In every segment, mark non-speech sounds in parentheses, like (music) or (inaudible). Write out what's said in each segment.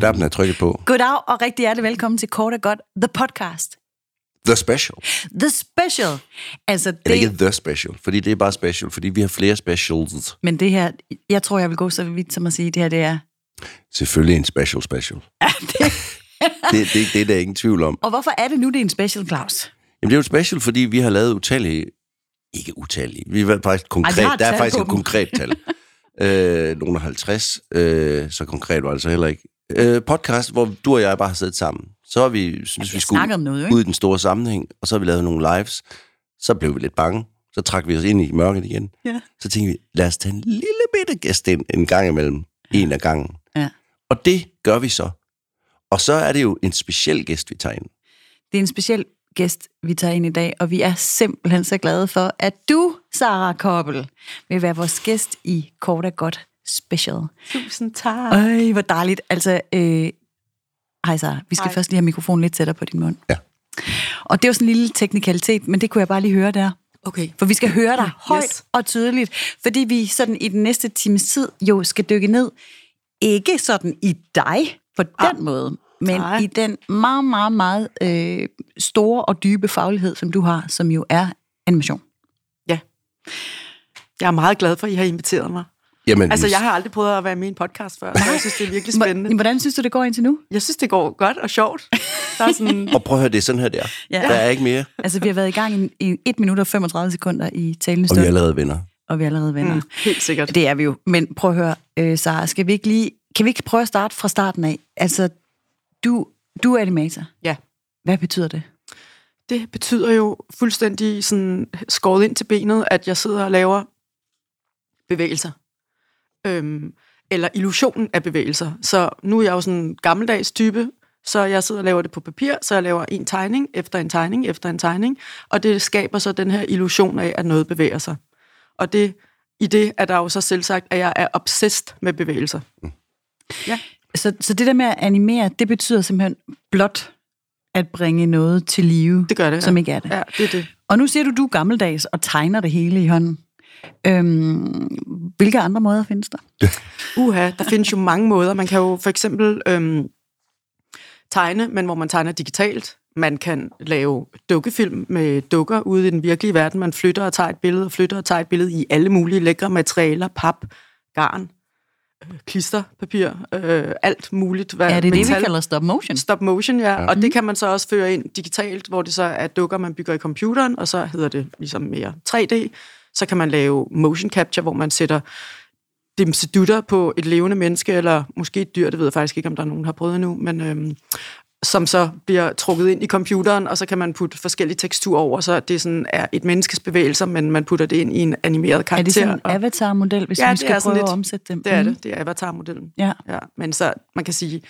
knappen er trykket på. Goddag og rigtig hjertelig velkommen til Kort og Godt, The Podcast. The Special. The Special. Altså Eller ikke det, The Special, fordi det er bare special, fordi vi har flere specials. men det her, jeg tror, jeg vil gå så vidt som at sige, det her, det er... Selvfølgelig en special special. (laughs) det, det, det er der ingen tvivl om. Og hvorfor er det nu, det er en special, Claus? Jamen, det er jo special, fordi vi har lavet utallige... Ikke utallige. Vi har faktisk konkret. Ej, der er faktisk et dem. konkret tal. (laughs) øh, nogle af 50. Øh, så konkret var det så heller ikke. Øh, podcast, hvor du og jeg bare har siddet sammen. Så har vi, synes vi vi skulle om noget, ikke? ud i den store sammenhæng, og så har vi lavet nogle lives. Så blev vi lidt bange. Så trak vi os ind i mørket igen. Ja. Så tænkte vi, lad os tage en lille bitte gæst ind en gang imellem. En af gangen. Ja. Og det gør vi så. Og så er det jo en speciel gæst, vi tager ind. Det er en speciel gæst, vi tager ind i dag, og vi er simpelthen så glade for, at du, Sara Koppel, vil være vores gæst i Kort og Godt Special. Tusind tak. Øj, hvor dejligt. Altså, øh, hej Sara, vi skal Hej. først lige have mikrofonen lidt tættere på din mund. Ja. Og det er jo sådan en lille teknikalitet, men det kunne jeg bare lige høre der. Okay. For vi skal høre dig højt Yes. og tydeligt, fordi vi sådan i den næste times tid jo skal dykke ned, ikke sådan i dig på den Ah. måde, men Nej. i den meget, meget, meget øh, store og dybe faglighed, som du har, som jo er animation. Ja. Jeg er meget glad for, at I har inviteret mig. Jamen, Altså, jeg har aldrig prøvet at være med i en podcast før, så jeg synes, det er virkelig spændende. Hvor- Hvordan synes du, det går indtil nu? Jeg synes, det går godt og sjovt. Der er sådan... (laughs) Og prøv at høre, det er sådan her, der. Ja. Der er ikke mere, Altså, vi har været i gang i, i 1 minut og 35 sekunder i talende og vi er stund, allerede venner. og vi er allerede venner. Mm, helt sikkert. Det er vi jo. Men prøv at høre, øh, Sara, skal vi ikke lige, kan vi ikke prøve at starte fra starten af? Altså, du, du er animator. Ja. Hvad betyder det? Det betyder jo fuldstændig sådan skåret ind til benet, at jeg sidder og laver bevægelser. Øhm, eller illusionen af bevægelser. Så nu er jeg jo sådan en gammeldags type, så jeg sidder og laver det på papir, så jeg laver en tegning efter en tegning efter en tegning, og det skaber så den her illusion af, at noget bevæger sig. Og det, i det er der jo så selv sagt, at jeg er obsessed med bevægelser. Så, så det der med at animere, det betyder simpelthen blot at bringe noget til live, Det gør det, som ja. ikke er det. Ja, det er det. Og nu siger du, du er gammeldags og tegner det hele i hånden. Øhm, hvilke andre måder findes der? Uha, der findes jo mange måder. Man kan jo for eksempel øhm, tegne, men hvor man tegner digitalt. Man kan lave dukkefilm med dukker ude i den virkelige verden. Man flytter og tager et billede, og flytter og tager et billede i alle mulige lækre materialer. Pap, garn, øh, klisterpapir, øh, alt muligt. Hvad, Er det det, vi metal. kalder stop motion? Stop motion, ja. Og det kan man så også føre ind digitalt, hvor det så er dukker, man bygger i computeren, og så hedder det ligesom mere 3D. Så kan man lave motion capture, hvor man sætter dimsedutter på et levende menneske, eller måske et dyr, det ved jeg faktisk ikke, om der er nogen, der har prøvet endnu, men øhm, som så bliver trukket ind i computeren, og så kan man putte forskellige teksturer over, så det sådan er et menneskes bevægelser, men man putter det ind i en animeret karakter. Er det sådan en og- avatar-model, hvis Ja, vi det skal prøve at lidt- omsætte det? det er Mhm. det, det er avatar-modellen. Ja. Ja, men så man kan sige,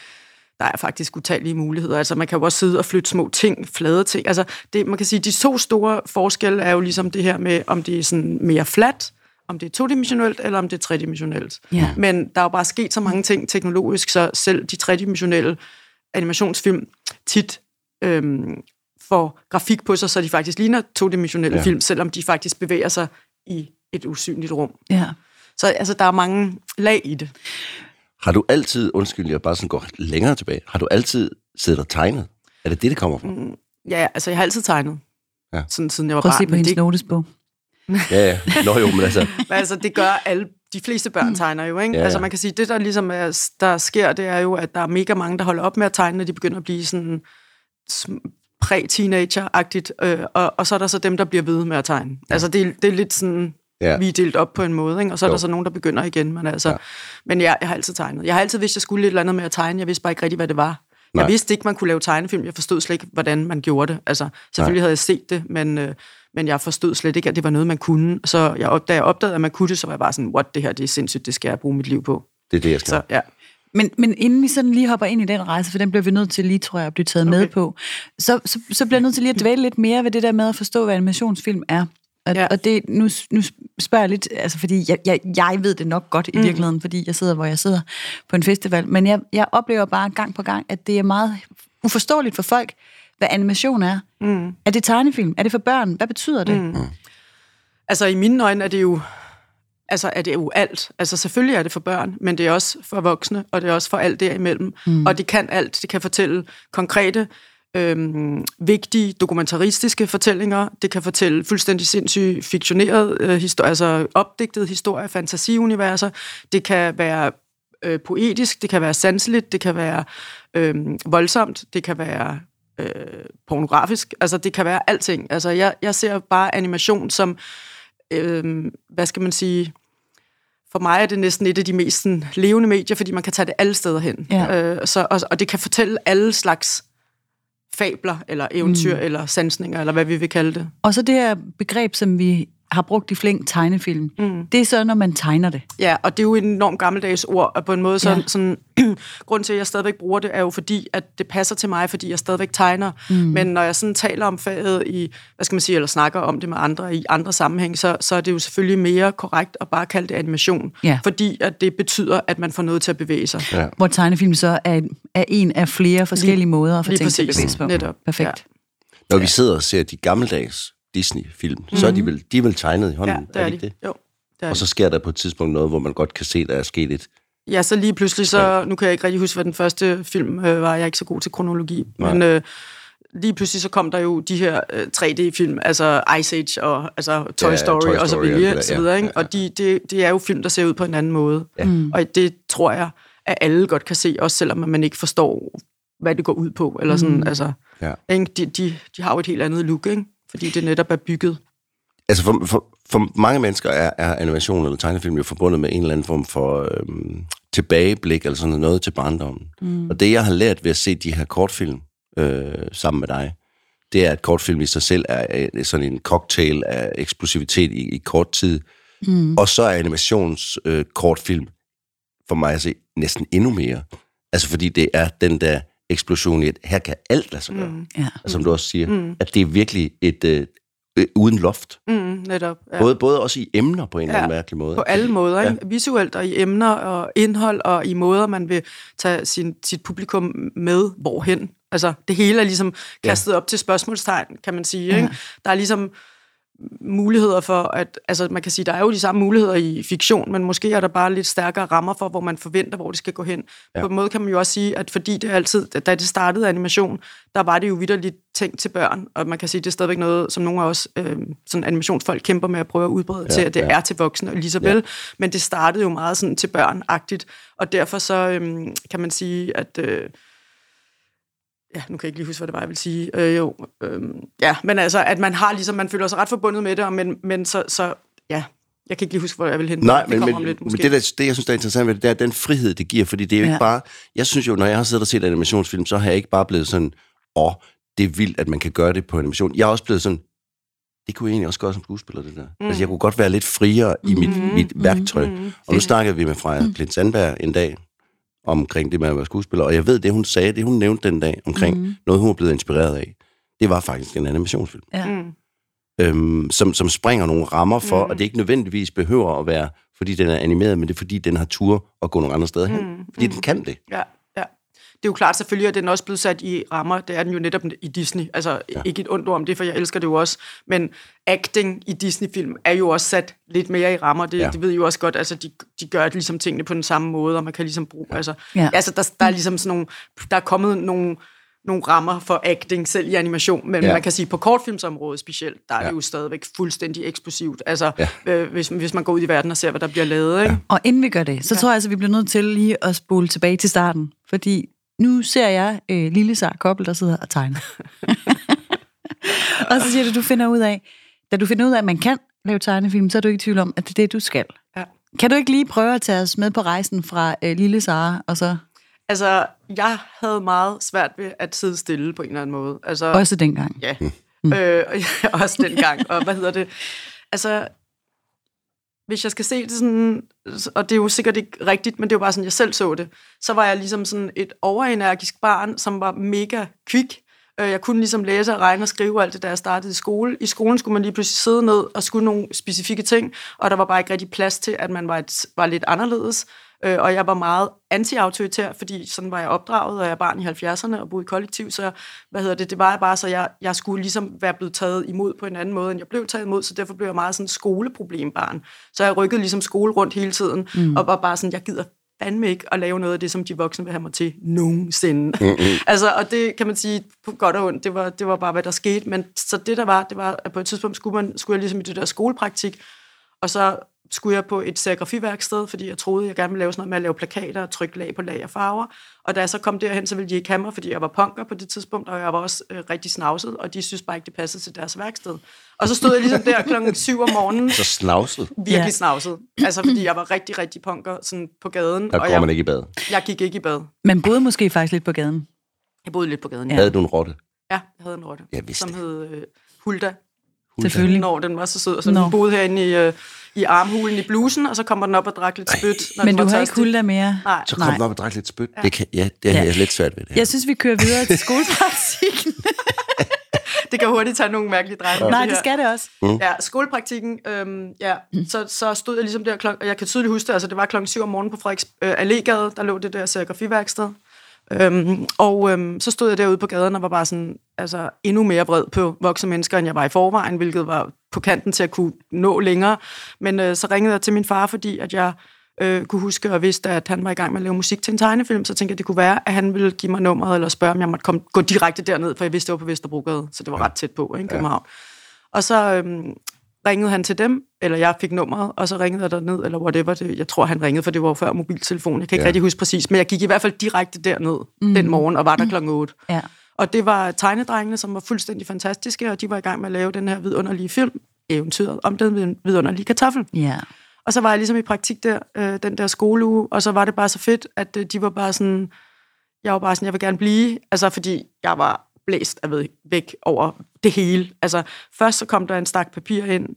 der er faktisk utallige muligheder. Altså man kan jo også sidde og flytte små ting, flade ting. Altså det, man kan sige, de to store forskelle er jo ligesom det her med, om det er sådan mere flat, om det er todimensionelt, eller om det er tredimensionelt. Ja. Men der er jo bare sket så mange ting teknologisk, så selv de tredimensionelle animationsfilm tit øhm, får grafik på sig, så de faktisk ligner todimensionelle Ja. ja. film, selvom de faktisk bevæger sig i et usynligt rum. ja. Så altså, der er mange lag i det. Har du altid, undskyld, jeg bare sådan går længere tilbage, har du altid siddet og tegnet? Er det det, det kommer fra? Mm. Ja, altså jeg har altid tegnet. Ja. Sådan, siden jeg var Prøv at se barn. på hendes det, notesbog. Ja, ja. Nå jo, men altså, (laughs) men altså, det gør alle, de fleste børn tegner jo, ikke? Ja, Ja, ja. Altså man kan sige, det der ligesom er, der sker, det er jo, at der er mega mange, der holder op med at tegne, når de begynder at blive sådan præ-teenager-agtigt, øh, og, og så er der så dem, der bliver ved med at tegne. Altså det, det er lidt sådan, Ja. vi er delt op på en måde, ikke? og så er Jo. der så nogen, der begynder igen. Men, altså, Ja. men jeg, jeg har altid tegnet. Jeg har altid vidst, at jeg skulle et eller andet med at tegne. Jeg vidste bare ikke rigtig, hvad det var. Nej. Jeg vidste ikke, man kunne lave tegnefilm. Jeg forstod slet ikke, hvordan man gjorde det. Altså, selvfølgelig havde jeg set det, men, øh, men jeg forstod slet ikke, at det var noget, man kunne. Så jeg, da jeg opdagede, at man kunne det, så var jeg bare sådan, what, det her, det er sindssygt, det skal jeg bruge mit liv på. det er det, jeg skal. Så ja. Men, men inden vi sådan lige hopper ind i den rejse, for den bliver vi nødt til lige, tror jeg, at blive taget okay. med på, så, så, så bliver jeg nødt til lige at dvæle lidt mere ved det der med at forstå, hvad animationsfilm er. Og, ja. Og det, nu, nu spørger jeg lidt, altså fordi jeg, jeg, jeg ved det nok godt i Mm. virkeligheden, fordi jeg sidder, hvor jeg sidder på en festival, men jeg, jeg oplever bare gang på gang, at det er meget uforståeligt for folk, hvad animation er. Mm. Er det tegnefilm? Er det for børn? Hvad betyder det? Mm. Altså i mine øjne er det jo altså er det jo alt. Altså selvfølgelig er det for børn, men det er også for voksne, og det er også for alt derimellem. Mm. Og det kan alt. Det kan fortælle konkrete, øhm, vigtige, dokumentaristiske fortællinger. Det kan fortælle fuldstændig sindssygt fiktioneret, øh, historie, altså opdigtede historier, fantasiuniverser. Det kan være øh, poetisk, det kan være sanseligt, det kan være øh, voldsomt, det kan være øh, pornografisk. Altså det kan være alting. Altså jeg, jeg ser bare animation som, øh, hvad skal man sige, for mig er det næsten et af de mest sådan, levende medier, fordi man kan tage det alle steder hen. Ja. Øh, så, og, og det kan fortælle alle slags fabler, eller eventyr, mm. eller sansninger, eller hvad vi vil kalde det. Og så det her begreb, som vi har brugt i flink tegnefilm, mm. det er så, når man tegner det. Ja, og det er jo et enormt gammeldags ord, og på en måde så, Ja. ja. sådan, (clears throat) grund til, at jeg stadigvæk bruger det, er jo fordi, at det passer til mig, fordi jeg stadigvæk tegner. Mm. Men når jeg sådan taler om faget i, hvad skal man sige, eller snakker om det med andre i andre sammenhæng, så, så er det jo selvfølgelig mere korrekt at bare kalde det animation. Ja. Fordi at det betyder, at man får noget til at bevæge sig. Ja. Hvor tegnefilm så er, er en af flere forskellige Lige- måder at få ting til at bevæge sig på. Netop. Perfekt. Når vi sidder og ser de gammeldags Disney-film, mm-hmm. så er de vel, de er vel tegnet i hånden, Ja, det er, de de. ikke det? Jo, det er Og så sker der på et tidspunkt noget, hvor man godt kan se, der er sket et... Ja, så lige pludselig, så, nu kan jeg ikke rigtig huske, hvad den første film øh, var, jeg er ikke så god til kronologi, Nej. men øh, lige pludselig så kom der jo de her øh, 3D-film, altså Ice Age og altså Toy Ja, Story, Toy og så Story og videre, det så der, videre ja, ikke? ja, ja. og de, det, det er jo film, der ser ud på en anden måde, Ja. Mm. og det tror jeg, at alle godt kan se, også selvom man ikke forstår, hvad det går ud på, eller sådan, Mm. altså, Ja. ikke? De, de, de har jo et helt andet look, ikke? Fordi det netop er bygget. Altså for, for, for mange mennesker er, er animation eller tegnefilm jo forbundet med en eller anden form for øhm, tilbageblik, eller sådan noget til barndommen. Mm. Og det, jeg har lært ved at se de her kortfilm øh, sammen med dig, det er, at kortfilm i sig selv er sådan en cocktail af eksplosivitet i, i kort tid. Mm. Og så er animations øh, kortfilm for mig at se næsten endnu mere. Altså fordi det er den der eksplosion i, at her kan alt lade sig gøre. Mm. Ja. Som du også siger, mm. at det er virkelig et øh, øh, uden loft. Mm, netop. Ja. Både, både også i emner på en eller anden Ja, mærkelig måde. På alle måder, ja. ikke? visuelt og i emner og indhold og i måder, man vil tage sin, sit publikum med hvorhen. Altså, det hele er ligesom kastet ja. op til spørgsmålstegn, kan man sige. Ikke? Der er ligesom muligheder for, at, altså man kan sige, der er jo de samme muligheder i fiktion, men måske er der bare lidt stærkere rammer for, hvor man forventer, hvor det skal gå hen. Ja. På en måde kan man jo også sige, at fordi det altid, da det startede animation, der var det jo vidderligt tænkt til børn, og man kan sige, det er stadigvæk noget, som nogle af os øh, sådan animationsfolk kæmper med at prøve at udbrede ja, til, at det ja. er til voksne, lige så vel, ja. men det startede jo meget sådan til børn-agtigt, og derfor så øh, kan man sige, at øh, ja, nu kan jeg ikke lige huske, hvad det var, jeg vil sige. Øh, jo, øh, ja, men altså, at man har ligesom, man føler sig ret forbundet med det, men, men så, så, ja, jeg kan ikke lige huske, hvor jeg vil hen. Nej, det men, men, lidt, men måske. det, der, det, jeg synes, der er interessant ved det, det er den frihed, det giver, fordi det er jo ja. Ikke bare... Jeg synes jo, når jeg har siddet og set animationsfilm, så har jeg ikke bare blevet sådan, åh, oh, det er vildt, at man kan gøre det på animation. Jeg er også blevet sådan, det kunne jeg egentlig også gøre som skuespiller, det der. Mm. Altså, jeg kunne godt være lidt friere i mit, mm. mit værktøj. Mm. Og nu snakkede vi med Freja mm. Plint Sandberg en dag, omkring det med at være skuespiller, og jeg ved, det hun sagde, det hun nævnte den dag, omkring mm. noget, hun var blevet inspireret af, det var faktisk en animationsfilm. Ja. Mm. øhm, som, som springer nogle rammer for, mm. og det ikke nødvendigvis behøver at være, fordi den er animeret, men det er fordi, den har tur at gå nogle andre steder hen. Mm. Fordi den kan det. Ja. Det er jo klart selvfølgelig, at den er også blevet sat i rammer. Det er den jo netop i Disney. Altså, ja. ikke et ondt ord om det, for jeg elsker det jo også. Men acting i Disney-film er jo også sat lidt mere i rammer. Det, Ja. ja. det ved I jo også godt. Altså, de, de gør ligesom tingene på den samme måde, og man kan ligesom bruge... Ja. Altså, Ja. ja. altså der, der er ligesom sådan nogle... Der er kommet nogle nogle rammer for acting, selv i animation, men Ja. ja. man kan sige, på kortfilmsområdet specielt, der er Ja. det jo stadigvæk fuldstændig eksplosivt. Altså, Ja. ja. øh, hvis, hvis man går ud i verden og ser, hvad der bliver lavet, ikke? Og inden vi gør det, så ja. tror jeg altså, vi bliver nødt til lige at spole tilbage til starten. Fordi nu ser jeg øh, Lille Sar Koppel, der sidder og tegner. (laughs) og så siger du, du finder ud af, da du finder ud af, at man kan lave tegnefilm, så er du ikke i tvivl om, at det er det, du skal. Ja. Kan du ikke lige prøve at tage os med på rejsen fra øh, Lille Sara, og så Altså, jeg havde meget svært ved at sidde stille på en eller anden måde. Altså, også dengang? Ja, mm. øh, og (laughs) også dengang. Og hvad hedder det? Altså, hvis jeg skal se det sådan, og det er jo sikkert ikke rigtigt, men det er jo bare sådan, jeg selv så det, så var jeg ligesom sådan et overenergisk barn, som var mega kvik. Øh, jeg kunne ligesom læse og regne og skrive alt det, da jeg startede i skole. I skolen skulle man lige pludselig sidde ned og skulle nogle specifikke ting, og der var bare ikke rigtig plads til, at man var, et, var lidt anderledes. Øh, og jeg var meget anti-autoritær, fordi sådan var jeg opdraget, og jeg er barn i 70'erne og boede i kollektiv, så hvad hedder det, det var bare så, jeg, jeg skulle ligesom være blevet taget imod på en anden måde, end jeg blev taget imod, så derfor blev jeg meget sådan skoleproblembarn. Så jeg rykkede ligesom skole rundt hele tiden, mm. og var bare sådan, jeg gider fandme ikke at lave noget af det, som de voksne vil have mig til nogensinde. Mm-hmm. (laughs) altså, og det kan man sige på godt og ondt, det var, det var bare, hvad der skete. Men så det, der var, det var, at på et tidspunkt skulle, man, skulle jeg ligesom i det der skolepraktik, og så skulle jeg på et serigrafiværksted, fordi jeg troede, jeg gerne ville lave sådan noget med at lave plakater og trykke lag på lag af farver. Og da jeg så kom derhen, så ville de ikke have mig, fordi jeg var punker på det tidspunkt, og jeg var også øh, rigtig snavset, og de synes bare ikke, det passede til deres værksted. Og så stod jeg ligesom der klokken (laughs) 7 om morgenen. Så snavset? Virkelig ja. snavset. Altså, fordi jeg var rigtig, rigtig punker sådan på gaden. Der går og jeg, man ikke i bad. Jeg gik ikke i bad. Man boede måske faktisk lidt på gaden. Jeg boede lidt på gaden, ja. Havde du en rotte? Ja, jeg havde en rotte, Jeg vidste som det. hed øh, Hulda. Selvfølgelig. Når den var så sød, og så den boede herinde i, øh, i armhulen i blusen, og så kommer den op og drak lidt spyt. Når Men du har ikke. Hulda mere? Nej. Så kom Nej. den op og drak lidt spyt. Det, kan, ja, det Ja. jeg lidt svært ved det her. Jeg synes, vi kører videre til (laughs) skolepraktikken. (laughs) Det kan hurtigt tage nogle mærkelige drejninger. Nej, her. det skal det også. Ja, skolepraktikken, øhm, ja, så, så stod jeg ligesom der og jeg kan tydeligt huske det, altså det var klokken 7 om morgenen på Frederiks øh, Allégade, der lå det der serigrafiværksted. Øhm, og øhm, så stod jeg derude på gaden og var bare sådan, altså endnu mere vred på voksne mennesker, end jeg var i forvejen, hvilket var på kanten til at kunne nå længere. Men øh, så ringede jeg til min far, fordi at jeg øh, kunne huske og vidste, at han var i gang med at lave musik til en tegnefilm, så tænkte jeg, at det kunne være, at han ville give mig nummeret, eller spørge, om jeg måtte komme, gå direkte derned, for jeg vidste, det var på Vesterbrogade, så det var ret tæt på, ikke, København. Og så øhm, ringede han til dem, eller jeg fik nummeret, og så ringede jeg derned, eller whatever. Det, jeg tror, han ringede, for det var før mobiltelefon. Jeg kan ikke Ja. rigtig huske præcis, men jeg gik i hvert fald direkte derned mm. den morgen, og var der klokken 8. Ja. Og det var tegnedrengene, som var fuldstændig fantastiske, og de var i gang med at lave den her vidunderlige film, eventyret om den vidunderlige kartoffel. Ja. Og så var jeg ligesom i praktik der, øh, den der skoleuge, og så var det bare så fedt, at øh, de var bare sådan, jeg var bare sådan, jeg vil gerne blive, altså fordi jeg var blæst af væk over det hele. Altså først så kom der en stak papir ind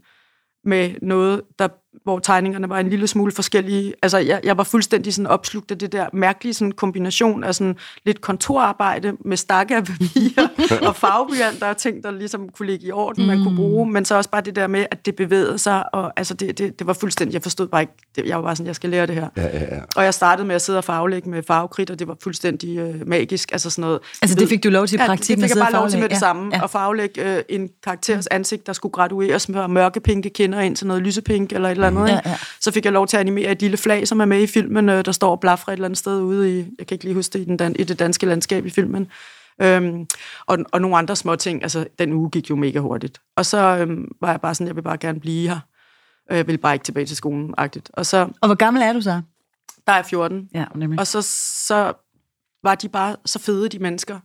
med noget, der, hvor tegningerne var en lille smule forskellige. Altså jeg, jeg var fuldstændig sådan opslugt af det der mærkelige sådan kombination af sådan lidt kontorarbejde med stakke af papir (laughs) og farveblyanter og ting, der ligesom kunne ligge i orden, man kunne bruge, men så også bare det der med, at det bevægede sig, og altså det, det, det var fuldstændig, jeg forstod bare ikke, det, jeg var bare sådan, jeg skal lære det her. Ja, ja, ja. Og jeg startede med at sidde og farvelægge med farvekridt, og det var fuldstændig øh, magisk. Altså sådan noget. Altså, det fik du lov til i Ja, praktikken det at fik jeg bare lov til med farvelægge. det samme. Ja. Ja. At farvelægge øh, en karakteres ansigt, der skulle gradueres med mørkepinke kinder ind til noget lysepink eller et eller andet. Ja, ikke? ja. Så fik jeg lov til at animere et lille flag, som er med i filmen, øh, der står og blaffer et eller andet sted ude i, jeg kan ikke lige huske det, i, den dan- i det danske landskab i filmen. Øhm, og, og nogle andre små ting. Altså, den uge gik jo mega hurtigt. Og så øhm, var jeg bare sådan, jeg vil bare gerne blive her. Jeg vil bare ikke tilbage til skolen, agtigt. Og så, Og hvor gammel er du så? der er jeg 14, Ja, nemlig. og så, så var de bare så fede, de mennesker.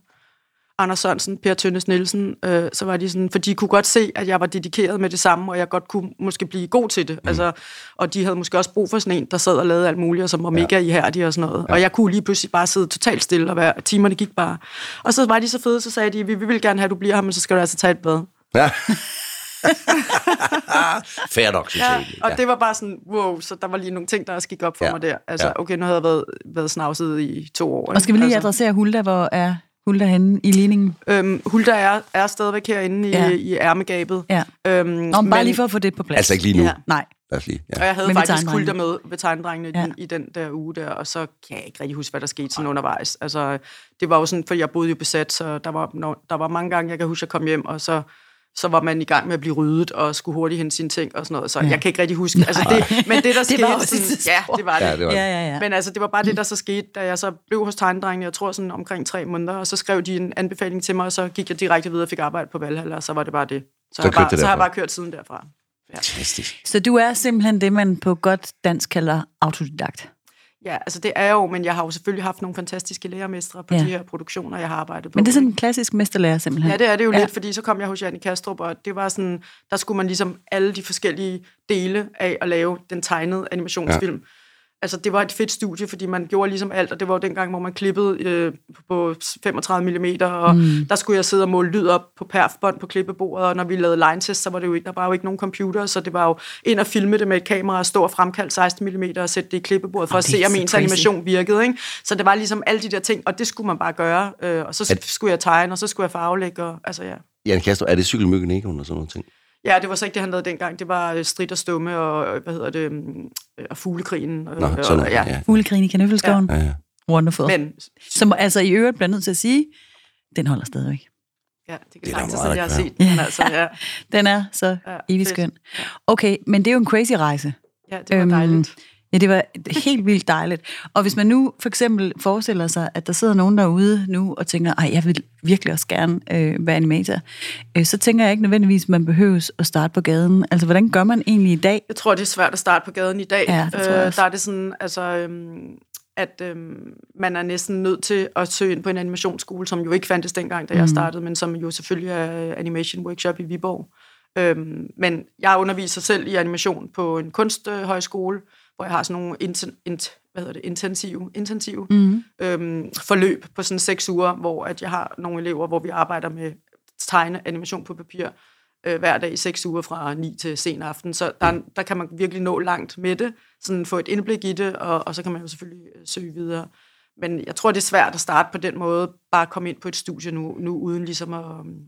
Anders Sørensen, Per Tønnes Nielsen, øh, så var de sådan, for de kunne godt se, at jeg var dedikeret med det samme, og jeg godt kunne måske blive god til det. Mm. Altså, og de havde måske også brug for sådan en, der sad og lavede alt muligt, og som var mega ihærdig og sådan noget. Ja. Og jeg kunne lige pludselig bare sidde totalt stille, og være, timerne gik bare. Og så var de så fede, så sagde de, vi vi vil gerne have, at du bliver her, men så skal du altså tage et bad. ja. (laughs) Fair nok, synes Ja, jeg egentlig. og det var bare sådan, wow, så der var lige nogle ting, der gik op for Ja. mig der. Altså, Ja. okay, nu havde jeg været, været snavset i to år. Og skal vi lige altså. adressere Hulda? Hvor er Hulda henne i ligningen? Øhm, Hulda er, er stadigvæk herinde i, Ja. ja. i ærmegabet. Ja. Øhm, Nå, men bare lige for at få det på plads. Altså ikke lige nu. Ja. Nej. Lad os lige. Og Ja. jeg havde Men faktisk Hulda med ved tegnedrengene Ja. ja. i den der uge der, og så kan jeg ikke rigtig huske, hvad der skete sådan undervejs. Altså, det var jo sådan, for jeg boede jo besat, så der var, når, der var mange gange, jeg kan huske, at jeg kom hjem, og så så var man i gang med at blive ryddet og skulle hurtigt hente sine ting og sådan noget. Så Ja. ja. jeg kan ikke rigtig huske. Altså det, men det, der (laughs) Det skete... var også sådan, ja, det var det. Ja, det var Ja, ja, ja. Men altså, det var bare det, der så skete, da jeg så blev hos tegnedrengene, jeg tror sådan omkring tre måneder, og så skrev de en anbefaling til mig, og så gik jeg direkte videre og fik arbejde på Valhalla, og så var det bare det. Så, Så jeg, bare, det så har jeg derfra. bare kørt siden derfra. Fantastisk. Så du er simpelthen det, man på godt dansk kalder autodidakt. Ja, altså det er jo, men jeg har jo selvfølgelig haft nogle fantastiske lærermestre på Ja. de her produktioner, jeg har arbejdet på. Men det er sådan en klassisk mesterlærer simpelthen. Ja, det er det jo ja. lidt, fordi så kom jeg hos Janne Kastrup, og det var sådan, der skulle man ligesom alle de forskellige dele af at lave den tegnede animationsfilm. Ja. Altså, det var et fedt studie, fordi man gjorde ligesom alt, og det var jo dengang, hvor man klippede øh, på 35 mm, og mm. der skulle jeg sidde og måle lyd op på perfbånd på klippebordet, og når vi lavede line test, så var det jo ikke, der var jo ikke nogen computer, så det var jo ind og filme det med et kamera, og stå og fremkalde 16 mm og sætte det i klippebordet, for at det er se, om ens crazy. animation virkede. Ikke? Så det var ligesom alle de der ting, og det skulle man bare gøre, øh, og så At- skulle jeg tegne, og så skulle jeg farvelægge, og altså ja. Jan Castro, er det cykelmyggen ikke under sådan nogle ting? Ja, det var så ikke det, han lavede dengang. Det var øh, Strid og Stumme og, øh, hvad hedder det, mm, og Fuglekrigen. Nå, og, sådan, og, ja. ja. ja. Fuglekrigen i Kanøffelskoven. ja, ja. Wonderful. Men, Som altså i øvrigt bliver nødt til at sige, den holder stadigvæk. ja, det Det da tid meget siden, jeg har at set den. Men altså, ja, (laughs) Den er så Ja, evig skøn. Okay, men det er jo en crazy rejse. ja, det var Øhm, dejligt. Ja, det var helt vildt dejligt. Og hvis man nu for eksempel forestiller sig, at der sidder nogen derude nu og tænker, ej, jeg vil virkelig også gerne øh, være animator, øh, så tænker jeg ikke nødvendigvis, at man behøves at starte på gaden. Altså, hvordan gør man egentlig i dag? Jeg tror, det er svært at starte på gaden i dag. Ja, det tror jeg øh, der er det sådan, altså, øhm, at øhm, man er næsten nødt til at søge ind på en animationsskole, som jo ikke fandtes dengang, da jeg Mhm. startede, men som jo selvfølgelig er Animation Workshop i Viborg. Øhm, men jeg underviser selv i animation på en kunsthøjskole, hvor jeg har sådan nogle inten, int, hvad hedder det, intensive, intensive Mm. øhm, forløb på sådan seks uger, hvor at jeg har nogle elever, hvor vi arbejder med tegne animation på papir øh, hver dag i seks uger fra 9 til sen aften. Så der, der kan man virkelig nå langt med det, sådan få et indblik i det, og, og så kan man jo selvfølgelig øh, søge videre. Men jeg tror, det er svært at starte på den måde, bare at komme ind på et studie nu, nu uden ligesom at...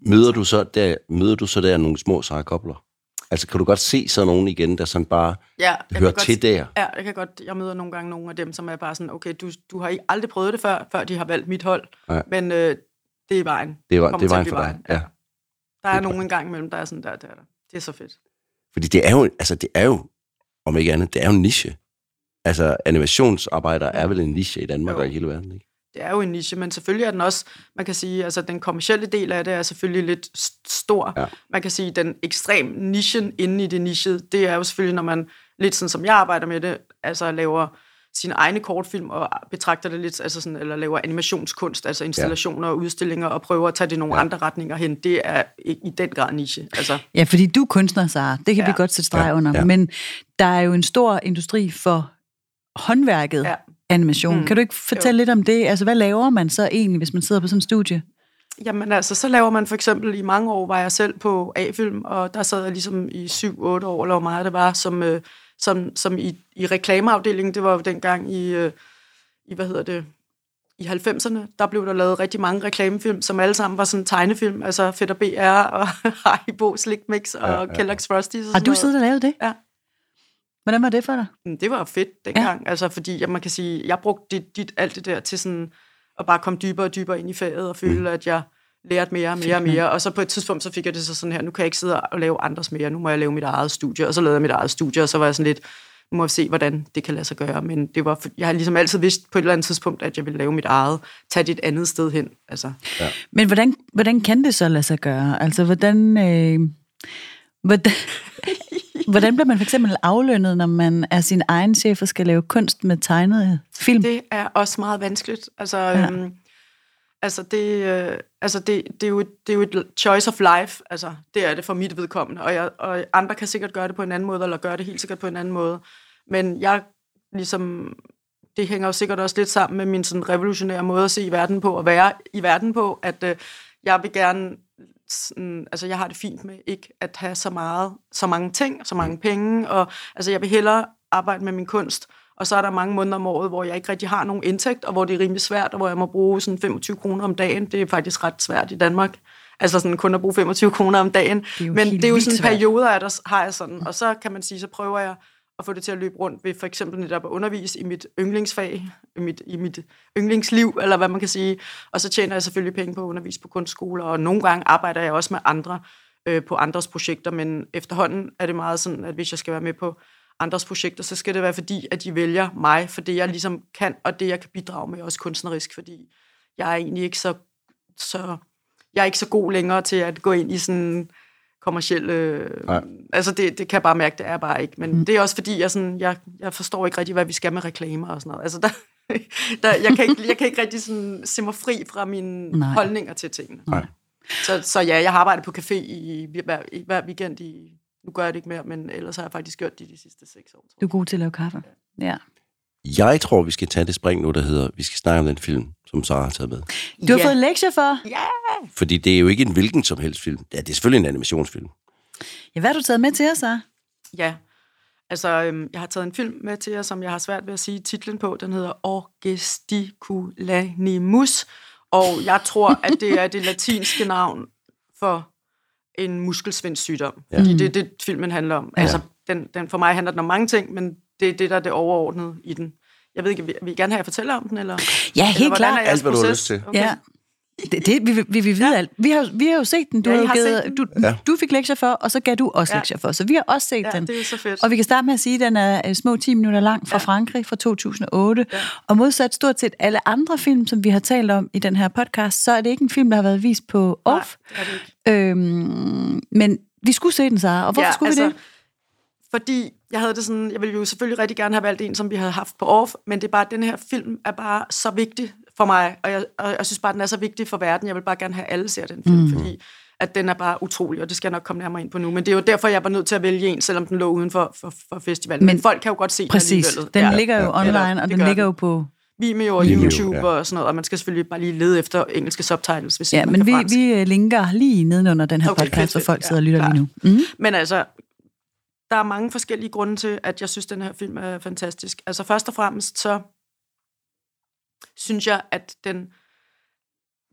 Møder du så der, møder du så der nogle små seje kobler? Altså, kan du godt se sådan nogen igen, der sådan bare Ja, hører godt- til der? Ja, jeg kan godt, jeg møder nogle gange nogle af dem, som er bare sådan, okay, du, du har ikke aldrig prøvet det før, før de har valgt mit hold, Nej. men øh, det er vejen. Det Kommer det til var at en blive for dig. vejen. Ja. Der er er nogen en gang imellem, der er sådan, der, der, der. Det er så fedt. Fordi det er jo, altså det er jo, om ikke andet, det er jo en niche. Altså, animationsarbejdere er vel en niche i Danmark Jo. og i hele verden, ikke? Det er jo en niche, men selvfølgelig er den også, man kan sige, altså den kommercielle del af det er selvfølgelig lidt st- stor. Ja. Man kan sige, den ekstrem nichen inde i det niche, det er jo selvfølgelig, når man, lidt sådan som jeg arbejder med det, altså laver sine egne kortfilm og betragter det lidt, altså sådan, eller laver animationskunst, altså installationer og udstillinger, og prøver at tage det nogle Ja. ja. andre retninger hen. Det er i, i den grad niche. Altså, Ja, fordi du er kunstner, Sara. Det kan ja. vi Ja. godt sætte streg Ja. under. Ja. Men der er jo en stor industri for håndværket Ja. Animation. Mm. Kan du ikke fortælle lidt om det? Altså, hvad laver man så egentlig, hvis man sidder på sådan en studie? Jamen altså, så laver man for eksempel, i mange år var jeg selv på A-film, og der sad jeg ligesom i 7-8 år, eller hvor meget det var, som, øh, som, som i, i reklameafdelingen, det var jo dengang i, øh, i hvad hedder det, i 90'erne, der blev der lavet rigtig mange reklamefilm, som alle sammen var sådan tegnefilm, altså Fætter BR og (laughs) Haribo Slick Mix og Ja, ja. Kellogg's Frosties. og Har du siddet og lavet det? Ja. Hvordan var det for dig? Det var fedt dengang, ja. altså fordi ja, man kan sige, jeg brugte dit, dit, alt det der til sådan at bare komme dybere og dybere ind i faget og føle, mm. at jeg lærte mere og mere og mere. Og så på et tidspunkt, så fik jeg det så sådan her, nu kan jeg ikke sidde og lave andres mere, nu må jeg lave mit eget studie. Og så lavede jeg mit eget studie, og så var jeg sådan lidt, nu må jeg se, hvordan det kan lade sig gøre. Men det var, jeg har ligesom altid vidst på et eller andet tidspunkt, at jeg ville lave mit eget, tage det et andet sted hen. Altså, Men hvordan, hvordan kan det så lade sig gøre? Altså, hvordan... Øh, hvordan Hvordan bliver man for eksempel aflønnet, når man er sin egen chef og skal lave kunst med tegnede film? Det er også meget vanskeligt. Altså, Ja. øhm, altså, det, øh, altså det, det, er jo, det er jo et choice of life. Altså, det er det for mit vedkommende. Og, jeg, og andre kan sikkert gøre det på en anden måde, eller gøre det helt sikkert på en anden måde. Men jeg ligesom... Det hænger jo sikkert også lidt sammen med min sådan revolutionære måde at se i verden på, og være i verden på, at øh, jeg vil gerne sådan, altså jeg har det fint med ikke at have så meget, så mange ting, så mange penge, og altså jeg vil hellere arbejde med min kunst, og så er der mange måneder om året, hvor jeg ikke rigtig har nogen indtægt, og hvor det er rimelig svært, og hvor jeg må bruge sådan 25 kroner om dagen. Det er faktisk ret svært i Danmark. Altså sådan kun at bruge 25 kroner om dagen. Det Men det er jo sådan perioder, der har jeg sådan. Og så kan man sige, så prøver jeg at få det til at løbe rundt ved for eksempel netop at undervise i mit yndlingsfag, i mit, i mit yndlingsliv, eller hvad man kan sige. Og så tjener jeg selvfølgelig penge på at undervise på kunstskoler, og nogle gange arbejder jeg også med andre øh, på andres projekter, men efterhånden er det meget sådan, at hvis jeg skal være med på andres projekter, så skal det være fordi, at de vælger mig, for det jeg ligesom kan, og det jeg kan bidrage med også kunstnerisk, fordi jeg er egentlig ikke så, så jeg er ikke så god længere til at gå ind i sådan kommersielle... Øh, Nej. altså det, det kan jeg bare mærke, det er bare ikke. Men mm. det er også fordi, jeg, sådan, jeg, jeg forstår ikke rigtig, hvad vi skal med reklamer og sådan noget. Altså (laughs) der, der, jeg, kan ikke, jeg kan ikke rigtig sådan, se mig fri fra mine Nej. Holdninger til tingene. Nej. Så, så ja, jeg har arbejdet på café i, i, hver, i hver weekend i... Nu gør jeg det ikke mere, men ellers har jeg faktisk gjort det de sidste seks år. tror Du er god til at lave kaffe. Ja. Jeg tror, vi skal tage det spring nu, der hedder, vi skal snakke om den film, som Sara har taget med. Du har ja. fået lektier for. Ja! Fordi det er jo ikke en hvilken som helst film. Ja, det er selvfølgelig en animationsfilm. Ja, hvad har du taget med til os, så? Ja, altså øhm, jeg har taget en film med til jer, som jeg har svært ved at sige titlen på. Den hedder Orgesticulanemus, og jeg tror, at det er det latinske navn for en muskelsvindssygdom. Ja. Fordi det er det, filmen handler om. Ja. Altså, den, den, for mig handler den om mange ting, men det er det, der er det overordnede i den. Jeg ved ikke, vil, vil I gerne have, at jeg fortæller om den? Eller, Ja, eller helt hvordan klart. er Alt, hvad du har lyst til. Okay. Ja. Det, det vi, vi, vi vil vide Ja. alt. Vi har, vi har jo set den. Du, Ja, har jo har givet, set den. du, Ja. du fik lektier for, og så gav du også Ja. lektier for. Så vi har også set Ja, den. det er så fedt. Og vi kan starte med at sige, at den er øh, små 10 minutter lang fra Ja. Frankrig fra 2008. Ja. Og modsat stort set alle andre film, som vi har talt om i den her podcast, så er det ikke en film, der har været vist på Nej, OFF. det er det ikke. Øhm, men vi skulle se den, Sara. Og hvorfor Ja, skulle altså, vi det? Fordi jeg havde det sådan, jeg ville jo selvfølgelig rigtig gerne have valgt en, som vi havde haft på off, men det er bare, den her film er bare så vigtig for mig, og jeg, og jeg synes bare, den er så vigtig for verden. Jeg vil bare gerne have, at alle ser den film, mm. fordi at den er bare utrolig, og det skal jeg nok komme nærmere ind på nu. Men det er jo derfor, jeg var nødt til at vælge en, selvom den lå uden for, for, for festivalen. Men, Men- folk kan jo godt se Præcis. den Den alligevel. ligger jo ja. online, Eller, og den ligger den. jo på... Vimeo og Vimeo, YouTube ja. og sådan noget, og man skal selvfølgelig bare lige lede efter engelske subtitles, hvis Ja, man men kan vi, fransk. vi øh, linker lige nedenunder den her Okay, podcast, fedt, fedt. folk Ja, sidder og lytter klart. lige nu. Mm. Men altså, der er mange forskellige grunde til, at jeg synes, den her film er fantastisk. Altså først og fremmest, så synes jeg, at den...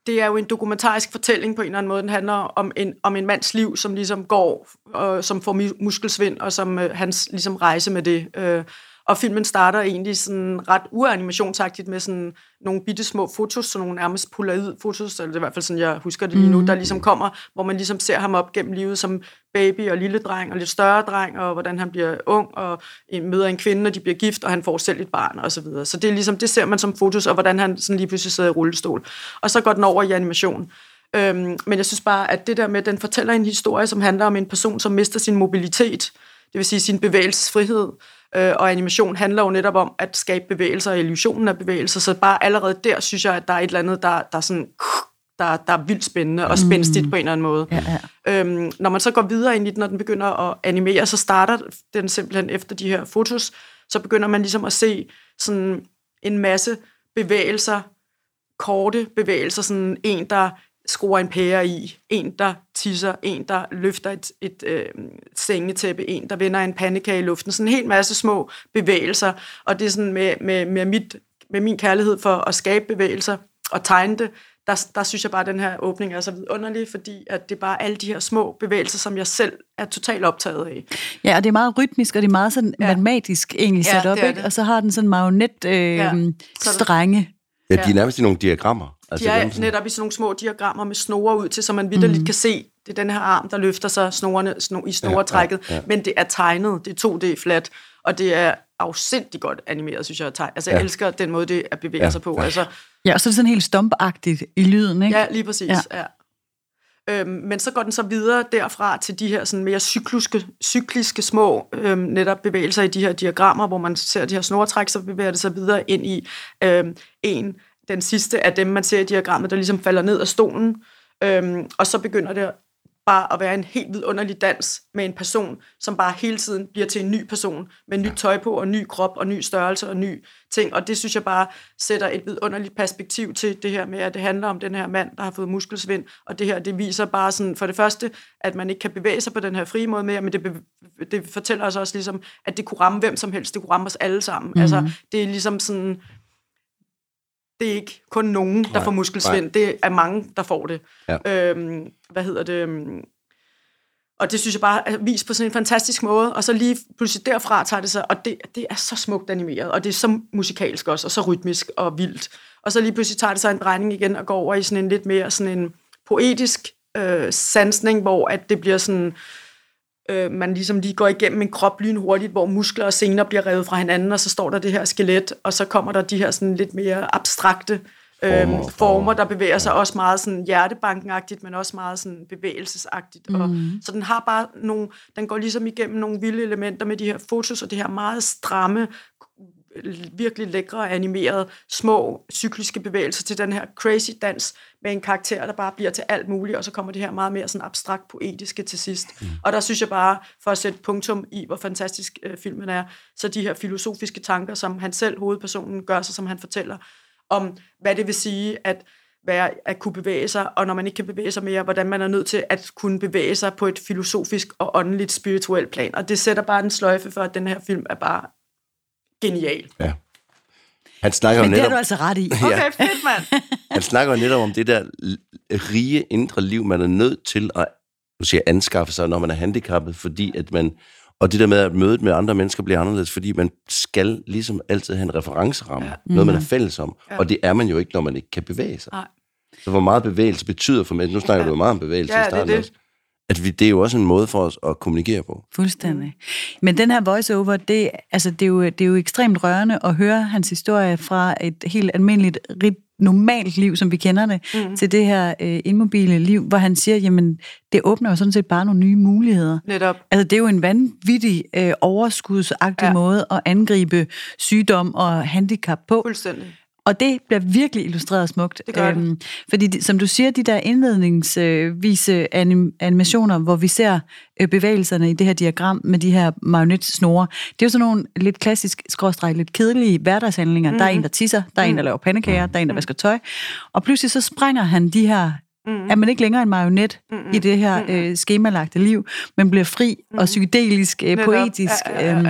Det er jo en dokumentarisk fortælling på en eller anden måde. Den handler om en, om en mands liv, som ligesom går, og som får muskelsvind, og som øh, hans ligesom rejse med det. Øh, og filmen starter egentlig sådan ret uanimationsagtigt med sådan nogle bitte små fotos, sådan nogle nærmest polaroid-fotos, eller det er i hvert fald sådan, jeg husker det lige nu, der ligesom kommer, hvor man ligesom ser ham op gennem livet som baby og lille dreng og lidt større dreng, og hvordan han bliver ung og møder en kvinde, og de bliver gift, og han får selv et barn og så videre. Så det er ligesom, det ser man som fotos, og hvordan han sådan lige pludselig sidder i rullestol. Og så går den over i animation. Øhm, men jeg synes bare, at det der med, at den fortæller en historie, som handler om en person, som mister sin mobilitet, det vil sige sin bevægelsesfrihed, øh, og animation handler jo netop om at skabe bevægelser og illusionen af bevægelser, så bare allerede der synes jeg, at der er et eller andet, der, der er sådan der, der er vildt spændende og spændstigt på en eller anden måde. Ja, ja. Øhm, når man så går videre ind i den, når den begynder at animere, så starter den simpelthen efter de her fotos, så begynder man ligesom at se sådan en masse bevægelser, korte bevægelser, sådan en, der skruer en pære i, en, der tisser, en, der løfter et, et øh, sengetæppe, en, der vender en pandekage i luften. Sådan en hel masse små bevægelser, og det er sådan med, med, med, mit, med min kærlighed for at skabe bevægelser og tegne det, der, der synes jeg bare, at den her åbning er så vidunderlig, fordi at det er bare alle de her små bevægelser, som jeg selv er totalt optaget af. Ja, og det er meget rytmisk, og det er meget sådan Ja. matematisk egentlig Ja, sat op, det ikke? det. Og så har den sådan marionet øh, Ja. er strenge. Ja, de er nærmest i nogle diagrammer. Altså de er dem, sådan- netop i sådan nogle små diagrammer med snore ud til, så man vidderligt mm. kan se, det er den her arm, der løfter sig snorene, snor, i snoretrækket, ja, ja, ja. men det er tegnet, det er 2D flat, og det er afsindig godt animeret, synes jeg. Altså, jeg Ja. elsker den måde, det er bevæger Ja, sig på. ja. Altså, Ja, og så er det sådan helt stompagtigt i lyden, ikke? Ja, lige præcis. Ja. Ja. Øhm, men så går den så videre derfra til de her sådan mere cykliske, cykliske små øhm, netop bevægelser i de her diagrammer, hvor man ser de her snortræk, så bevæger det sig videre ind i øhm, en, den sidste af dem, man ser i diagrammet, der ligesom falder ned af stolen. Øhm, og så begynder det bare at være en helt vidunderlig dans med en person, som bare hele tiden bliver til en ny person, med nyt tøj på, og ny krop, og ny størrelse, og ny ting. Og det synes jeg bare sætter et vidunderligt perspektiv til det her med, at det handler om den her mand, der har fået muskelsvind, og det her, det viser bare sådan, for det første, at man ikke kan bevæge sig på den her frie måde mere, men det, det fortæller os også ligesom, at det kunne ramme hvem som helst, det kunne ramme os alle sammen. Mm-hmm. Altså, det er ligesom sådan, det er ikke kun nogen, der Nej, får muskelsvind, nej. det er mange, der får det. Ja. Øhm, hvad hedder det? Og det synes jeg bare er vist på sådan en fantastisk måde, og så lige pludselig derfra tager det sig, og det, det er så smukt animeret, og det er så musikalsk også, og så rytmisk og vildt. Og så lige pludselig tager det sig en drejning igen og går over i sådan en lidt mere sådan en poetisk øh, sansning, hvor at det bliver sådan, øh, man ligesom lige går igennem en krop lynhurtigt, hvor muskler og sener bliver revet fra hinanden, og så står der det her skelet, og så kommer der de her sådan lidt mere abstrakte Former, øhm, former. former, der bevæger sig også meget sådan hjertebankenagtigt, men også meget sådan bevægelsesagtigt. Mm. Og, så den har bare nogle, den går ligesom igennem nogle vilde elementer med de her fotos, og det her meget stramme, virkelig lækre, animerede, små cykliske bevægelser til den her crazy dans med en karakter, der bare bliver til alt muligt, og så kommer det her meget mere sådan abstrakt poetiske til sidst. Mm. Og der synes jeg bare, for at sætte punktum i, hvor fantastisk øh, filmen er, så de her filosofiske tanker, som han selv, hovedpersonen, gør sig, som han fortæller, om hvad det vil sige at være, at kunne bevæge sig, og når man ikke kan bevæge sig mere, hvordan man er nødt til at kunne bevæge sig på et filosofisk og åndeligt spirituelt plan. Og det sætter bare en sløjfe for, at den her film er bare genial. Ja. Han snakker jo Men det har netop, du altså ret i. (laughs) Okay, fedt, mand. (laughs) han snakker jo netop om det der rige indre liv, man er nødt til at du siger, anskaffe sig, når man er handicappet, fordi at man... Og det der med, at mødet med andre mennesker bliver anderledes, fordi man skal ligesom altid have en referenceramme. Ja. Noget, man er fælles om. Ja. Og det er man jo ikke, når man ikke kan bevæge sig. Nej. Så hvor meget bevægelse betyder for mennesker, nu snakker ja. du jo meget om bevægelse Ja, i det er starten det. også, at vi, det er jo også en måde for os at kommunikere på. Fuldstændig. Men den her voiceover, det, altså, det, er jo, det er jo ekstremt rørende at høre hans historie fra et helt almindeligt, rigt, normalt liv, som vi kender det, mm. til det her øh, immobile liv, hvor han siger, jamen, det åbner jo sådan set bare nogle nye muligheder. Netop. Altså, det er jo en vanvittig, øh, overskudsagtig ja. Måde at angribe sygdom og handicap på. Fuldstændig. Og det bliver virkelig illustreret smukt. Det gør det. Fordi, de- som du siger, de der indledningsvise anim, animationer, hvor vi ser øh, bevægelserne i det her diagram med de her marionetsnore, det er jo sådan nogle lidt klassisk, skråstreg, lidt kedelige hverdagshandlinger. Mm. Der er en, der tisser, der er en, der laver pandekager, der er en, der vasker tøj. Og pludselig så springer han de her Mm. Er man ikke længere en marionet mm. i det her øh, skemalagte liv, men bliver fri mm. og psykedelisk, øh, poetisk. Ja, ja, ja, ja. øhm,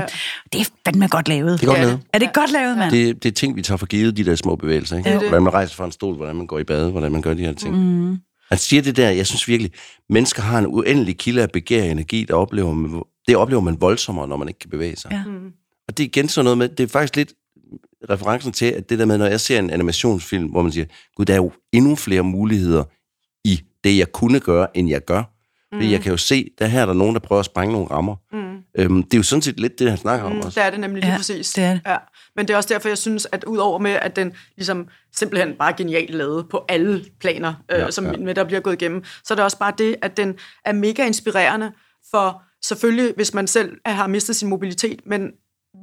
Det er fandme godt lavet. Det er godt Ja. lavet. Er det godt lavet, mand? Det, det er ting, vi tager for givet, de der små bevægelser. Ikke? Det det. Hvordan man rejser fra en stol, hvordan man går i bad, hvordan man gør de her ting. Mm. Han siger det der, jeg synes virkelig, mennesker har en uendelig kilde af begær og energi, der oplever man, det oplever man voldsommere, når man ikke kan bevæge sig. Ja. Og det er igen sådan noget med, det er faktisk lidt referencen til, at det der med, når jeg ser en animationsfilm, hvor man siger, gud, der er jo endnu flere muligheder i det, jeg kunne gøre, end jeg gør. Fordi jeg kan jo se, der her er der nogen, der prøver at sprænge nogle rammer. Mm. Øhm, det er jo sådan set lidt det, han snakker om Mm, også. det er det nemlig lige Ja, præcis. det er det. Ja. Men det er også derfor, jeg synes, at udover med, at den ligesom simpelthen bare genialt lavet på alle planer, øh, Ja, som ja. med der bliver gået igennem, så er det også bare det, at den er mega inspirerende for selvfølgelig, hvis man selv har mistet sin mobilitet, men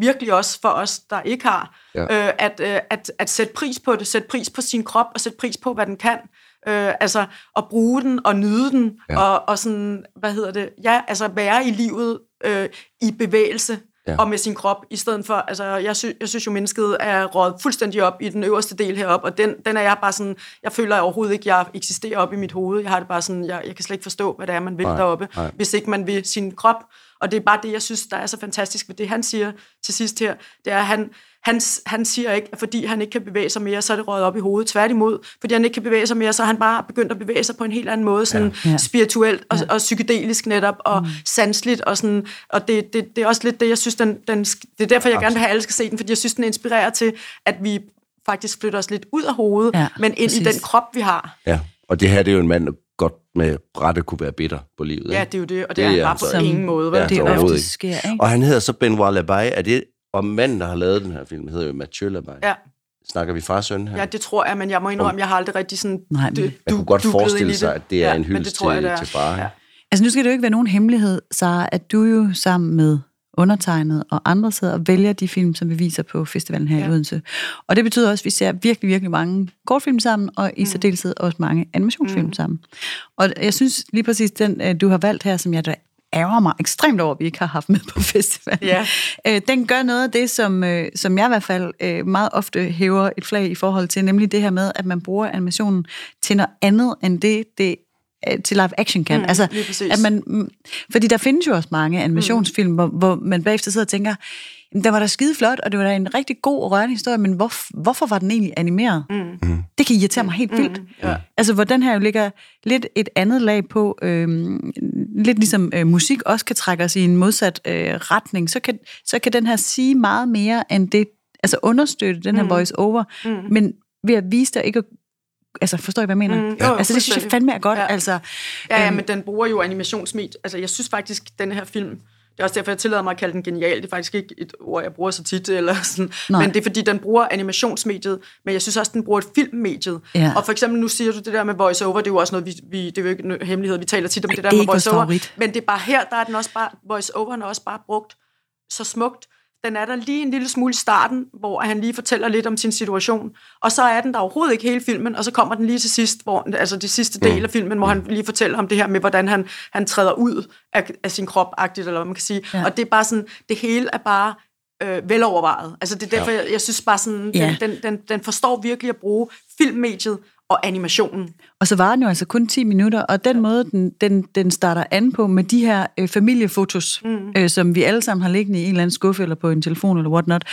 virkelig også for os, der ikke har, Ja. øh, at, øh, at, at sætte pris på det, sætte pris på sin krop, og sætte pris på, hvad den kan. Øh, altså at bruge den og nyde den, Ja. og, og sådan, hvad hedder det, ja, altså være i livet øh, i bevægelse, Ja. og med sin krop, i stedet for, altså jeg, sy- jeg synes jo, mennesket er rådet fuldstændig op i den øverste del herop, og den, den er jeg bare sådan, jeg føler overhovedet ikke, jeg eksisterer op i mit hoved. Jeg har det bare sådan, jeg, jeg kan slet ikke forstå, hvad det er, man vil Nej, deroppe, nej. hvis ikke man vil sin krop. Og det er bare det, jeg synes, der er så fantastisk ved det, han siger til sidst her. Det er, at han, han, han siger ikke, at fordi han ikke kan bevæge sig mere, så er det røget op i hovedet. Tværtimod, fordi han ikke kan bevæge sig mere, så er han bare begyndt at bevæge sig på en helt anden måde, sådan Ja. ja. spirituelt og, og psykedelisk netop, og mm. sansligt, og, sådan, og det, det, det er også lidt det, jeg synes, den, den, det er derfor, jeg gerne vil have, at alle skal se den, fordi jeg synes, den inspirerer til, at vi faktisk flytter os lidt ud af hovedet, Ja, ja, men ind præcis. i den krop, vi har. Ja, og det her det er jo en mand, godt med rette kunne være bitter på livet. Ja, det er jo det, og det, Det er han er bare altså på ikke. ingen måde. Vel? Ja, det overhovedet ofte sker, ikke? Og han hedder så Benoit Labaye. Er det, og manden, der har lavet den her film, hedder jo Mathieu Labaye. Ja. Snakker vi far søn her? Ja, det tror jeg, men jeg må indrømme, jeg har aldrig rigtig sådan... Nej, men- du- Man kunne godt forestille sig, at det er Ja, en hyldest tror jeg, til, det er. til far. Ja. Ja. Altså nu skal det jo ikke være nogen hemmelighed, Sara, at du jo sammen med undertegnet og andre sidder og vælger de film, som vi viser på festivalen her ja. i. Odense. Og det betyder også, at vi ser virkelig, virkelig mange kortfilm sammen, og i særdeleshed også mange animationsfilm mm. sammen. Og jeg synes lige præcis, den øh, du har valgt her, som jeg da ærger mig ekstremt over, at vi ikke har haft med på (laughs) festivalen. Ja. Øh, den gør noget af det, som, øh, som jeg i hvert fald øh, meget ofte hæver et flag i forhold til, nemlig det her med, at man bruger animationen til noget andet, end det, det til live action kan. Mm, altså, at man, mm, fordi der findes jo også mange animationsfilm, mm. hvor, hvor man bagefter sidder og tænker, "Jamen, den var da skide flot, og det var da en rigtig god og rørende historie, men hvor, hvorfor var den egentlig animeret? Mm. Det kan irritere mig helt vildt. ja. Altså, hvor den her jo ligger lidt et andet lag på, øhm, lidt ligesom øh, musik også kan trække os i en modsat øh, retning, så kan, så kan den her sige meget mere end det, altså understøtte den her mm. voice-over, mm. men ved at vise dig ikke at Altså, forstår I, hvad jeg mener? Mm, jo, altså, det synes jeg fandme er godt. Ja. Altså, Ja, ja, øhm, men den bruger jo animationsmedie. Altså, jeg synes faktisk, den her film, det er også derfor, jeg tillader mig at kalde den genial. Det er faktisk ikke et ord, jeg bruger så tit, eller sådan. Nej. men det er fordi, den bruger animationsmediet, men jeg synes også, den bruger et filmmediet. Ja. Og for eksempel, nu siger du det der med voice-over, det er jo også noget, vi, vi det er jo ikke en hemmelighed, vi taler tit om Ej, det der det med voice-over. Men det er bare her, der er den også bare, voice-overen er også bare brugt så smukt. Den er der lige en lille smule i starten, hvor han lige fortæller lidt om sin situation, og så er den der overhovedet ikke hele filmen, og så kommer den lige til sidst, hvor, altså det sidste del af filmen, hvor han lige fortæller om det her med, hvordan han, han træder ud af, af sin krop, agtigt, eller hvad man kan sige. Ja. Og det er bare sådan, det hele er bare øh, velovervejet. Altså det er derfor, ja. jeg, jeg synes bare sådan, Ja. den, den, den, den forstår virkelig at bruge filmmediet og animationen. Og så var den jo altså kun 10 minutter, og den måde, den, den, den starter an på med de her øh, familiefotos, mm. øh, som vi alle sammen har liggende i en eller anden skuffe, eller på en telefon, eller whatnot.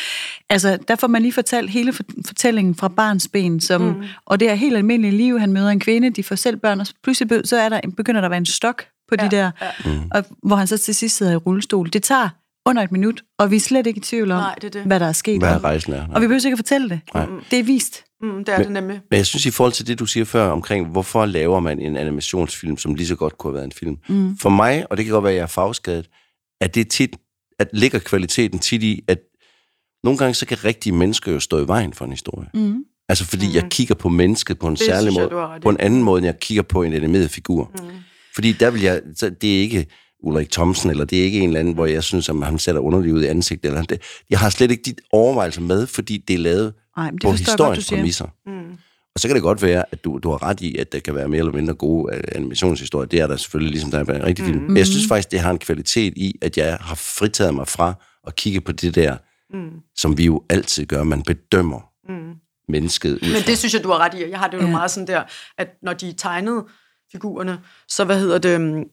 Altså, der får man lige fortalt hele for, fortællingen fra barns ben, som, mm. og det er helt almindeligt liv. Han møder en kvinde, de får selv børn, og pludselig så er der, begynder der at være en stok på de Ja, der, ja. og hvor han så til sidst sidder i rullestol. Det tager under et minut, og vi er slet ikke i tvivl om, Nej, det det. hvad der er sket. Hvad rejsen er. Og vi behøver ikke at fortælle det. Nej. Det er vist. Mm, det er det nemlig. Men jeg synes i forhold til det, du siger før omkring, hvorfor laver man en animationsfilm, som lige så godt kunne have været en film. Mm. For mig, og det kan godt være, at jeg er fagskadet, at det tit, at ligger kvaliteten tit i, at nogle gange så kan rigtige mennesker jo stå i vejen for en historie. Mm. Altså fordi mm. jeg kigger på mennesket på en Det særlig jeg, måde, på en anden måde, end jeg kigger på en animeret figur. Mm. Fordi der vil jeg, så det er ikke Ulrik Thomsen, eller det er ikke en eller anden, hvor jeg synes, at han sætter underlivet ud i ansigtet. Eller det. Jeg har slet ikke de overvejelser med, fordi det er lavet Nej, men det på jeg historiens siger. præmisser. Mm. Og så kan det godt være, at du, du har ret i, at der kan være mere eller mindre gode øh, animationshistorier. Det er der selvfølgelig, ligesom der er en rigtig film. Men jeg synes faktisk, det har en kvalitet i, at jeg har fritaget mig fra at kigge på det der, mm. som vi jo altid gør. Man bedømmer mm. mennesket ud Men det synes jeg, du har ret i. Jeg har det jo Ja. meget sådan der, at når de tegnede figurerne, så hvad hedder det, øhm,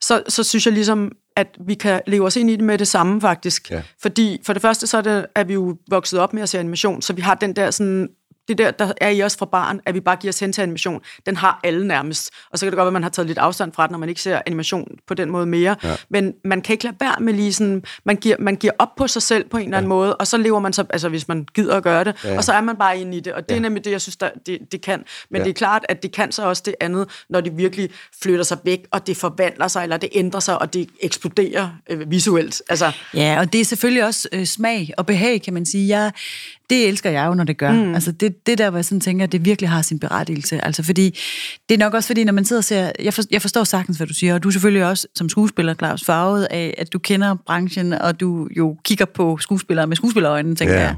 så, så synes jeg ligesom, at vi kan leve os ind i det med det samme faktisk. Ja. Fordi for det første, så er, det, er vi jo vokset op med at se animation, så vi har den der sådan det der, der er i os fra barn, at vi bare giver os hen til animation, den har alle nærmest. Og så kan det godt være, at man har taget lidt afstand fra den, når man ikke ser animation på den måde mere. Ja. Men man kan ikke lade være med lige sådan, man giver, man giver op på sig selv på en eller anden måde, og så lever man så, altså hvis man gider at gøre det, ja. og så er man bare inde i det. Og det er nemlig det, jeg synes, der, det, det kan. Men Ja. det er klart, at det kan så også det andet, når det virkelig flytter sig væk, og det forvandler sig, eller det ændrer sig, og det eksploderer øh, visuelt. Altså, Ja, og det er selvfølgelig også øh, smag og behag, kan man sige. Jeg, det elsker jeg jo, når det gør. Mm. Altså det, det der, hvor jeg sådan tænker, at det virkelig har sin berettigelse. Altså fordi, det er nok også fordi, når man sidder og ser, jeg, for, jeg forstår sagtens, hvad du siger, og du er selvfølgelig også som skuespiller, Claus, farvet af, at du kender branchen, og du jo kigger på skuespillere med skuespillerøjne, tænker Ja. jeg.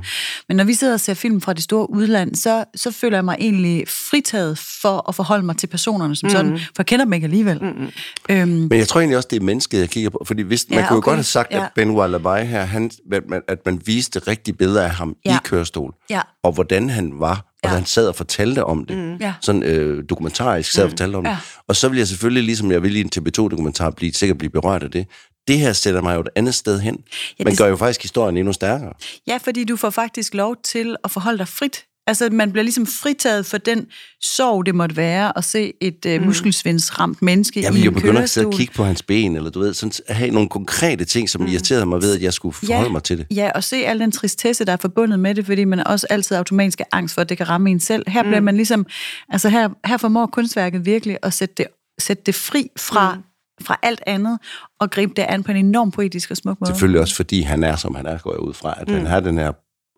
Men når vi sidder og ser film fra det store udland, så, så føler jeg mig egentlig fritaget for at forholde mig til personerne som mm. sådan, for jeg kender dem ikke alligevel. Mm. Øhm, Men jeg tror egentlig også, det er mennesket, jeg kigger på. Fordi hvis, man Ja, kunne jo okay. godt have sagt, Ja. at Benoit Labai her, han, at, man, at man viste rigtige billeder af ham Ja. i kørestol. Ja. Og hvordan han var, og Ja. han sad og fortalte om det. Mm. Ja. Sådan øh, dokumentarisk sad og fortalte om Ja. det. Og så vil jeg selvfølgelig, ligesom jeg vil i en TV2-dokumentar, blive, sikkert blive berørt af det. Det her sætter mig jo et andet sted hen. Ja, Ja, man det- gør jo faktisk historien endnu stærkere. Ja, fordi du får faktisk lov til at forholde dig frit. Altså, man bliver ligesom fritaget for den sorg, det måtte være at se et uh, muskelsvindsramt menneske Jeg i en begynde at sidde og kigge på hans ben, eller du ved, sådan at have nogle konkrete ting, som irriterede mig ved, at jeg skulle forholde mig til det. Ja, og se al den tristesse, der er forbundet med det, fordi man også altid automatisk er angst for, at det kan ramme en selv. Her bliver man ligesom, altså her, her formår kunstværket virkelig at sætte det, sætte det fri fra, mm. fra alt andet, og gribe det an på en enorm poetisk og smuk måde. Selvfølgelig også, fordi han er, som han er, går jeg ud fra, at mm. han har den her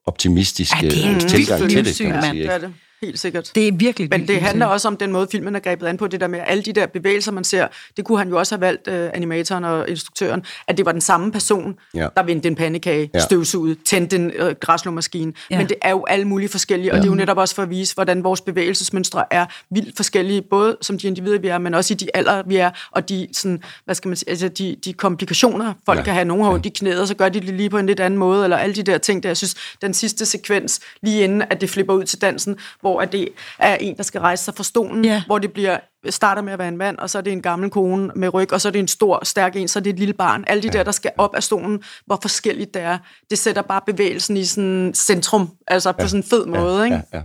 optimistiske Ja, det er en tilgang til det, kan man sige. det er det. Helt sikkert. Det er virkelig Men det handler også om den måde, filmen er grebet an på, det der med alle de der bevægelser, man ser. Det kunne han jo også have valgt, uh, animatoren og instruktøren, at det var den samme person, Ja. der vendte en pandekage, Ja. ja. støvsugede, tændte en uh, græslåmaskine. Ja. Ja. Men det er jo alle mulige forskellige, og det er jo netop også for at vise, hvordan vores bevægelsesmønstre er vildt forskellige, både som de individer, vi er, men også i de alder, vi er, og de, sådan, hvad skal man sige, altså de, de komplikationer, folk Ja. ja. kan have. Nogle har i knæet, og så gør de det lige på en lidt anden måde, eller alle de der ting, der jeg synes, den sidste sekvens, lige inden at det flipper ud til dansen, hvor at det er en, der skal rejse sig fra stolen, Ja. hvor det bliver starter med at være en mand, og så er det en gammel kone med ryg, og så er det en stor, stærk en, så er det et lille barn. Alle de der, der skal op af stolen, hvor forskelligt det er, det sætter bare bevægelsen i sådan centrum, altså på sådan en fed måde, ikke? Ja, ja.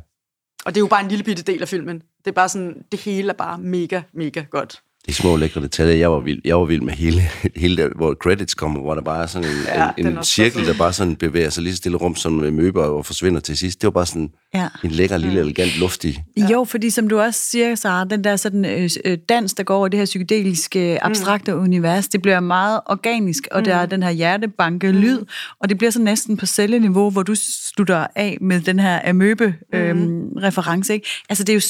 Og det er jo bare en lille bitte del af filmen. Det er bare sådan, det hele er bare mega, mega godt. De små lækre detaljer. Jeg var vild, jeg var vild med hele, hele der, hvor credits kommer, hvor der bare er sådan en, Ja, en, en cirkel, der bare sådan bevæger sig lige så stille rum som en møber og forsvinder til sidst. Det var bare sådan Ja. en lækker, lille, elegant, luftig. Ja. Jo, fordi som du også siger, Sara, den der sådan, øh, øh, dans, der går over det her psykedeliske, abstrakte mm. univers, det bliver meget organisk, og mm. der er den her hjertebanke-lyd, mm. og det bliver så næsten på celleniveau, hvor du slutter af med den her amøbe-reference. ikke? Altså, det er, jo,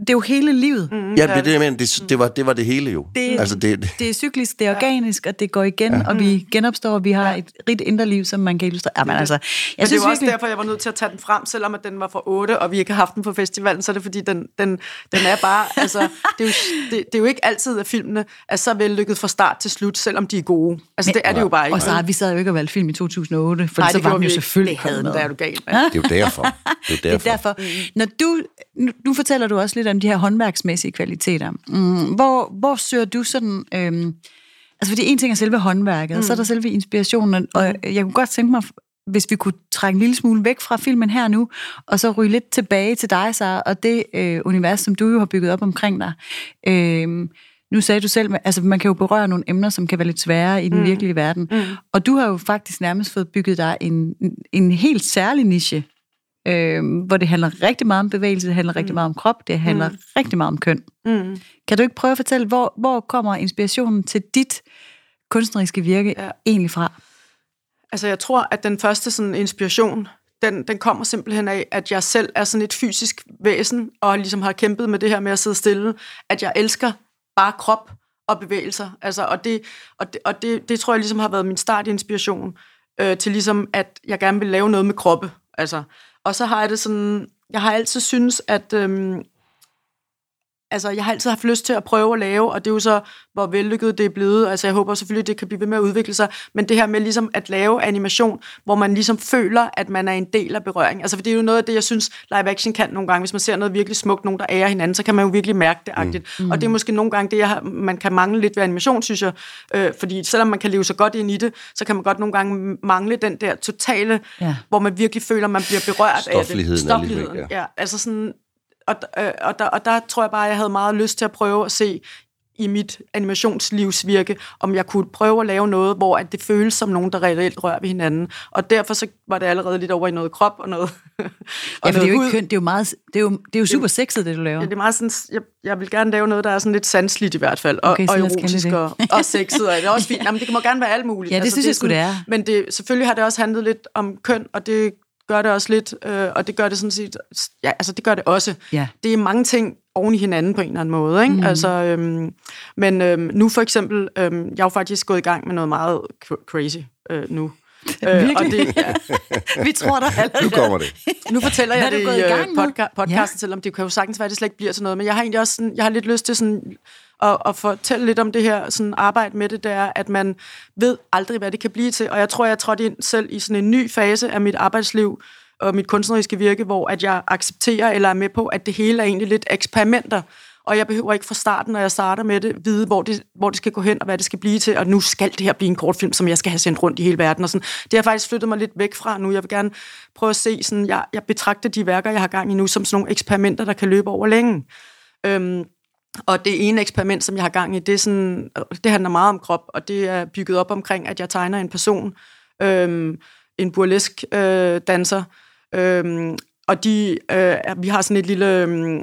det er jo hele livet. Mm. Ja, det, er det, jeg mener, det, det, var, det var det hele jo. Det- altså, det, det, Det er cyklisk, det er organisk, og det går igen, ja. og vi genopstår, og vi har et rigt indre liv, som man kan illustrere. Jamen, altså, jeg Men det synes er jo også virkelig... derfor, jeg var nødt til at tage den frem, selvom at den var fra 8, og vi ikke har haft den på festivalen, så er det fordi, den, den, den er bare, (laughs) altså, det er, jo, det, det er jo ikke altid, at filmene er så vellykket fra start til slut, selvom de er gode. Altså, det er det jo bare ikke. Og så har vi sad jo ikke og valgte film i 2008, for Nej, så det var den jo ikke. selvfølgelig Det havde den, der er du gal. det er jo derfor. Det er jo (laughs) Det er derfor. derfor. Når du, nu, nu fortæller du også lidt om de her håndværksmæssige kvaliteter. Mm, hvor, hvor søger du sådan... Øhm, altså, fordi en ting er selve håndværket, mm. så er der selve inspirationen, og jeg kunne godt tænke mig, hvis vi kunne trække en lille smule væk fra filmen her nu, og så ryge lidt tilbage til dig, Sara, og det øh, univers, som du jo har bygget op omkring dig. Øhm, nu sagde du selv, altså man kan jo berøre nogle emner, som kan være lidt svære i den mm. virkelige verden. Mm. Og du har jo faktisk nærmest fået bygget dig en, en helt særlig niche, øh, hvor det handler rigtig meget om bevægelse, det handler mm. rigtig meget om krop, det handler mm. rigtig meget om køn. Mm. Kan du ikke prøve at fortælle, hvor, hvor kommer inspirationen til dit kunstneriske virke ja. egentlig fra? Altså jeg tror, at den første sådan, inspiration, den, den kommer simpelthen af, at jeg selv er sådan et fysisk væsen, og ligesom har kæmpet med det her med at sidde stille, at jeg elsker bare krop og bevægelser. Altså, og det, og det, og det, det tror jeg ligesom har været min startinspiration øh, til ligesom, at jeg gerne vil lave noget med kroppe. Altså, og så har jeg det sådan, jeg har altid synes, at øhm, altså, jeg har altid haft lyst til at prøve at lave, og det er jo så, hvor vellykket det er blevet. Altså, jeg håber selvfølgelig, det kan blive ved med at udvikle sig, men det her med ligesom at lave animation, hvor man ligesom føler, at man er en del af berøring. Altså, for det er jo noget af det, jeg synes, live action kan nogle gange. Hvis man ser noget virkelig smukt, nogen der ærer hinanden, så kan man jo virkelig mærke det agtigt. Mm. Og det er måske nogle gange det, jeg har, man kan mangle lidt ved animation, synes jeg. Øh, fordi selvom man kan leve så godt ind i det, så kan man godt nogle gange mangle den der totale, ja. hvor man virkelig føler, man bliver berørt af det. Stofligheden. Ja. ja. Altså sådan, og, øh, og, der, og der tror jeg bare, at jeg havde meget lyst til at prøve at se i mit animationslivsvirke, om jeg kunne prøve at lave noget, hvor at det føles som nogen, der reelt rører ved hinanden. Og derfor så var det allerede lidt over i noget krop og noget (laughs) og Ja, for det er jo ikke kønt, det er jo, meget, det er jo, det er jo super sexet, det du laver. Ja, det er meget sådan, jeg, jeg vil gerne lave noget, der er sådan lidt sandsligt i hvert fald, og, okay, og erotisk og, og sexet, og det er også fint. (laughs) Jamen, det må gerne være alt muligt. Ja, det altså, synes det jeg sgu, det er. Men det, selvfølgelig har det også handlet lidt om køn, og det gør det også lidt, øh, og det gør det sådan set, ja, altså det gør det også. Ja. Det er mange ting oven i hinanden på en eller anden måde, ikke? Mm. Altså, øhm, men øhm, nu for eksempel, øhm, jeg er jo faktisk gået i gang med noget meget crazy øh, nu. (laughs) Øh, og det, ja. Vi tror der allerede. Nu kommer det. Nu fortæller jeg det i, i øh, podca- podcasten, ja. selvom det kan jo sagtens være, at det slet ikke bliver sådan noget. Men jeg har egentlig også sådan, jeg har lidt lyst til sådan at, at fortælle lidt om det her sådan arbejde med det, det er, at man ved aldrig, hvad det kan blive til. Og jeg tror, jeg trådte ind selv i sådan en ny fase af mit arbejdsliv og mit kunstneriske virke, hvor at jeg accepterer eller er med på, at det hele er egentlig lidt eksperimenter. Og jeg behøver ikke fra starten, når jeg starter med det, vide, hvor det, hvor det skal gå hen og hvad det skal blive til. Og nu skal det her blive en kortfilm, som jeg skal have sendt rundt i hele verden. Og sådan. Det har faktisk flyttet mig lidt væk fra nu. Jeg vil gerne prøve at se, sådan, jeg, jeg betragter de værker, jeg har gang i nu, som sådan nogle eksperimenter, der kan løbe over længe. Øhm, og det ene eksperiment, som jeg har gang i, det, er sådan, det handler meget om krop, og det er bygget op omkring, at jeg tegner en person, øhm, en burlesk øh, danser, øhm, og de, øh, vi har sådan et lille øh,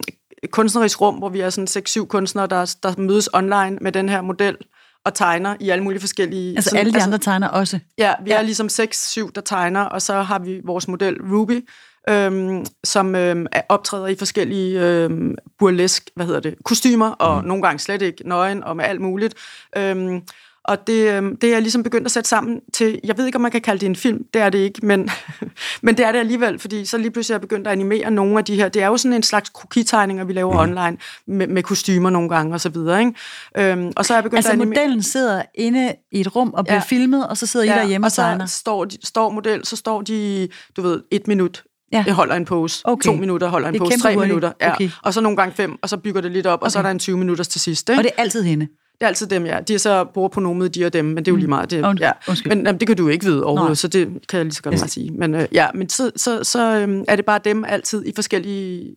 kunstnerisk rum, hvor vi er sådan 6-7 kunstnere, der, der mødes online med den her model og tegner i alle mulige forskellige... Altså sådan, alle de altså, andre tegner også? Ja, vi ja. er ligesom 6-7, der tegner, og så har vi vores model Ruby, øhm, som øhm, optræder i forskellige øhm, burlesk, hvad hedder det, kostymer, og mm. nogle gange slet ikke nøgen og med alt muligt. Øhm, og det, øhm, det er jeg ligesom begyndt at sætte sammen til, jeg ved ikke, om man kan kalde det en film, det er det ikke, men, (laughs) men det er det alligevel, fordi så lige pludselig er jeg begyndt at animere nogle af de her, det er jo sådan en slags krokitegninger, vi laver mm. online, med, med kostymer nogle gange og så videre, ikke? Øhm, og så er jeg begyndt altså at animere... modellen sidder inde i et rum og bliver ja. filmet, og så sidder ja, I derhjemme og, og tegner? så står, de, står model, så står de, du ved, et minut Ja. Det holder en pose. Okay. To minutter holder en pose. Tre hurtigt. minutter. Ja. Okay. Og så nogle gange fem, og så bygger det lidt op, okay. og så er der en 20 minutters til sidst. Ikke? Og det er altid hende? Det er altid dem, ja. De er så bruger på nomet, de og dem, men det er jo lige meget. Det, ja. Men jamen, det kan du ikke vide overhovedet, Nej. så det kan jeg lige så godt yes. sige. Men, øh, ja, men så, så, så øh, er det bare dem altid i forskellige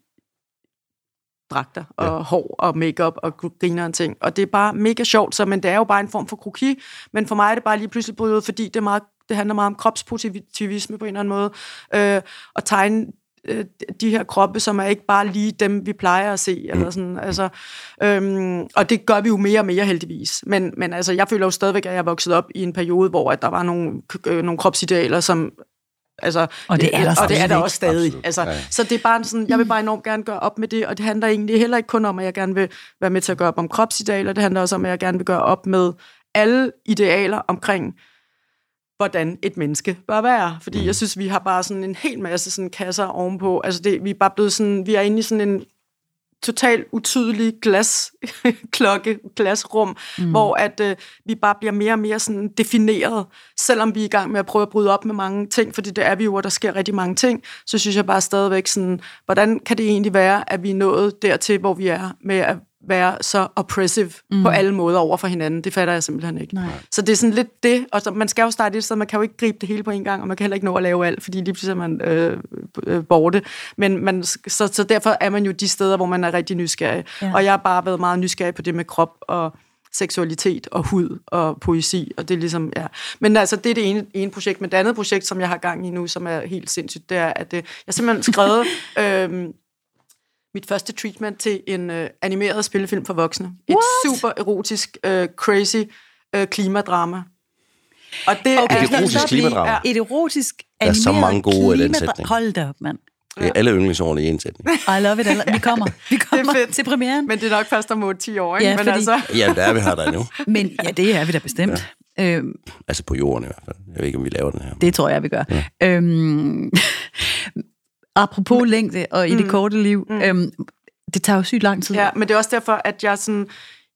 dragter og ja. hår og makeup og griner og ting. Og det er bare mega sjovt, så, men det er jo bare en form for kroki. Men for mig er det bare lige pludselig brydet, fordi det, er meget, det handler meget om kropspositivisme på en eller anden måde. Øh, og tegne øh, de her kroppe, som er ikke bare lige dem, vi plejer at se. Mm. Eller sådan. Altså, øhm, og det gør vi jo mere og mere heldigvis. Men, men altså, jeg føler jo stadigvæk, at jeg er vokset op i en periode, hvor at der var nogle, øh, nogle kropsidealer, som Altså, og det er der, og det er der også stadig. Altså, ja. Så det er bare sådan, jeg vil bare enormt gerne gøre op med det, og det handler egentlig heller ikke kun om, at jeg gerne vil være med til at gøre op om kropsidealer, det handler også om, at jeg gerne vil gøre op med alle idealer omkring hvordan et menneske bør være. Fordi mm. jeg synes, vi har bare sådan en hel masse sådan kasser ovenpå. Altså det, vi er bare blevet sådan, vi er inde i sådan en totalt utydelig glasklokke, (laughs) glasrum, mm. hvor at øh, vi bare bliver mere og mere sådan defineret, selvom vi er i gang med at prøve at bryde op med mange ting, fordi det er vi jo, og der sker rigtig mange ting, så synes jeg bare stadigvæk sådan, hvordan kan det egentlig være, at vi er nået dertil, hvor vi er med at være så oppressive mm. på alle måder over for hinanden. Det fatter jeg simpelthen ikke. Nej. Så det er sådan lidt det, og så, man skal jo starte det, så man kan jo ikke gribe det hele på en gang, og man kan heller ikke nå at lave alt, fordi lige pludselig er man øh, øh, borte. Men man, så, så derfor er man jo de steder, hvor man er rigtig nysgerrig. Ja. Og jeg har bare været meget nysgerrig på det med krop, og seksualitet og hud og poesi, og det er ligesom, ja. Men altså, det er det ene, ene projekt, men det andet projekt, som jeg har gang i nu, som er helt sindssygt, det er, at øh, jeg har simpelthen skrevet (laughs) øh, mit første treatment til en øh, animeret spillefilm for voksne. Et What? super erotisk, øh, crazy øh, klimadrama. Og det Okay, Et erotisk klimadrama. Ja. Et erotisk er så animeret mange gode i den sætning. Hold da op, mand. Det er alle yndlingsårene i en sætning. I love it. Vi kommer. Vi kommer fedt. til premieren. Men det er nok først om 8-10 år, ikke? Ja, men fordi- altså, Ja, der er vi her der nu. Men ja, det er vi da bestemt. Ja. Øhm, Altså på jorden i hvert fald. Jeg ved ikke, om vi laver den her. det tror jeg, vi gør. Ja. Øhm, apropos længde og i det korte liv, øhm, det tager jo sygt lang tid. Ja, men det er også derfor, at jeg sådan...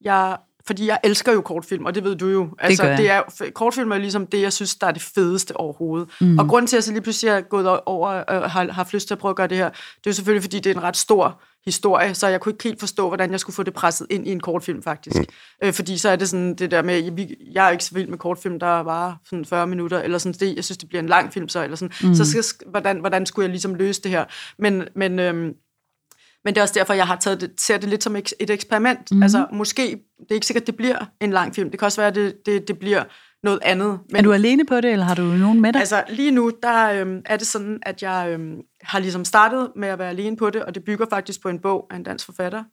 Jeg, fordi jeg elsker jo kortfilm, og det ved du jo. Altså, gør jeg. det er, kortfilm er jo ligesom det, jeg synes, der er det fedeste overhovedet. Mm. Og grunden til, at jeg så lige pludselig er gået over og har haft lyst til at prøve at gøre det her, det er jo selvfølgelig, fordi det er en ret stor historie, så jeg kunne ikke helt forstå, hvordan jeg skulle få det presset ind i en kortfilm, faktisk. Mm. Øh, fordi så er det sådan det der med, jeg er ikke så vild med kortfilm, der var sådan 40 minutter, eller sådan det, jeg synes, det bliver en lang film så, eller sådan. Mm. Så skal, hvordan, hvordan skulle jeg ligesom løse det her? Men, men øhm, men det er også derfor, jeg har taget det, ser det lidt som et eksperiment. Mm. Altså, måske, det er ikke sikkert, det bliver en lang film. Det kan også være, at det, det, det bliver noget andet. Men Er du alene på det, eller har du nogen med dig? altså, lige nu, der øhm, er det sådan, at jeg øhm, har ligesom startet med at være alene på det, og det bygger faktisk på en bog af en dansk forfatter,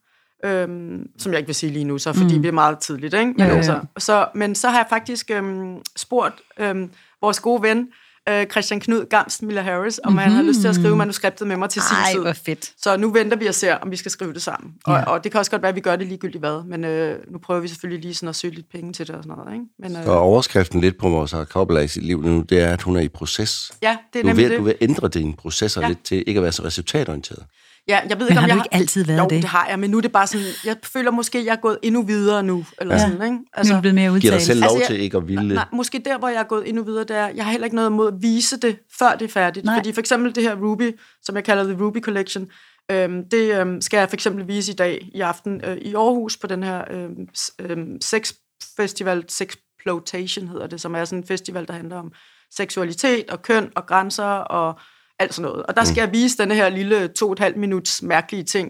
øhm, som jeg ikke vil sige lige nu, så fordi mm. det er meget tidligt. Ikke? Men, Ja, ja. Altså, så, men så har jeg faktisk øhm, spurgt øhm, vores gode ven, øh, Christian Knud Gamst Miller Harris, om mm-hmm. han har lyst til at skrive manuskriptet med mig til sin Ej, tid. hvor fedt. Så nu venter vi og ser, om vi skal skrive det sammen. Og, Ja. og det kan også godt være, at vi gør det ligegyldigt hvad, men øh, nu prøver vi selvfølgelig lige sådan at søge lidt penge til det og sådan noget. Ikke? Men, øh, Og overskriften lidt på vores kobbel i sit liv nu, det er, at hun er i proces. ja, det er Du nemlig ved, det. du vil ændre dine processer Ja. lidt til ikke at være så resultatorienteret. Ja, jeg ved Men ikke, om har jeg du ikke altid været jo, det? det har jeg, men nu er det bare sådan, jeg føler måske, jeg er gået endnu videre nu, eller Ja. sådan, ikke? Altså, nu er du blevet mere Giv dig udtalt. selv lov Altså, jeg- til ikke at ville. Nej, måske der, hvor jeg er gået endnu videre, der jeg har heller ikke noget imod at vise det, før det er færdigt. Nej. Fordi for eksempel det her Ruby, som jeg kalder The Ruby Collection, øhm, det øhm, skal jeg for eksempel vise i dag, i aften, øh, i Aarhus, på den her øhm, øhm, sexfestival, Sexploitation hedder det, som er sådan en festival, der handler om seksualitet og køn og grænser og alt sådan noget. Og der skal jeg vise denne her lille to og et halvt minuts mærkelige ting,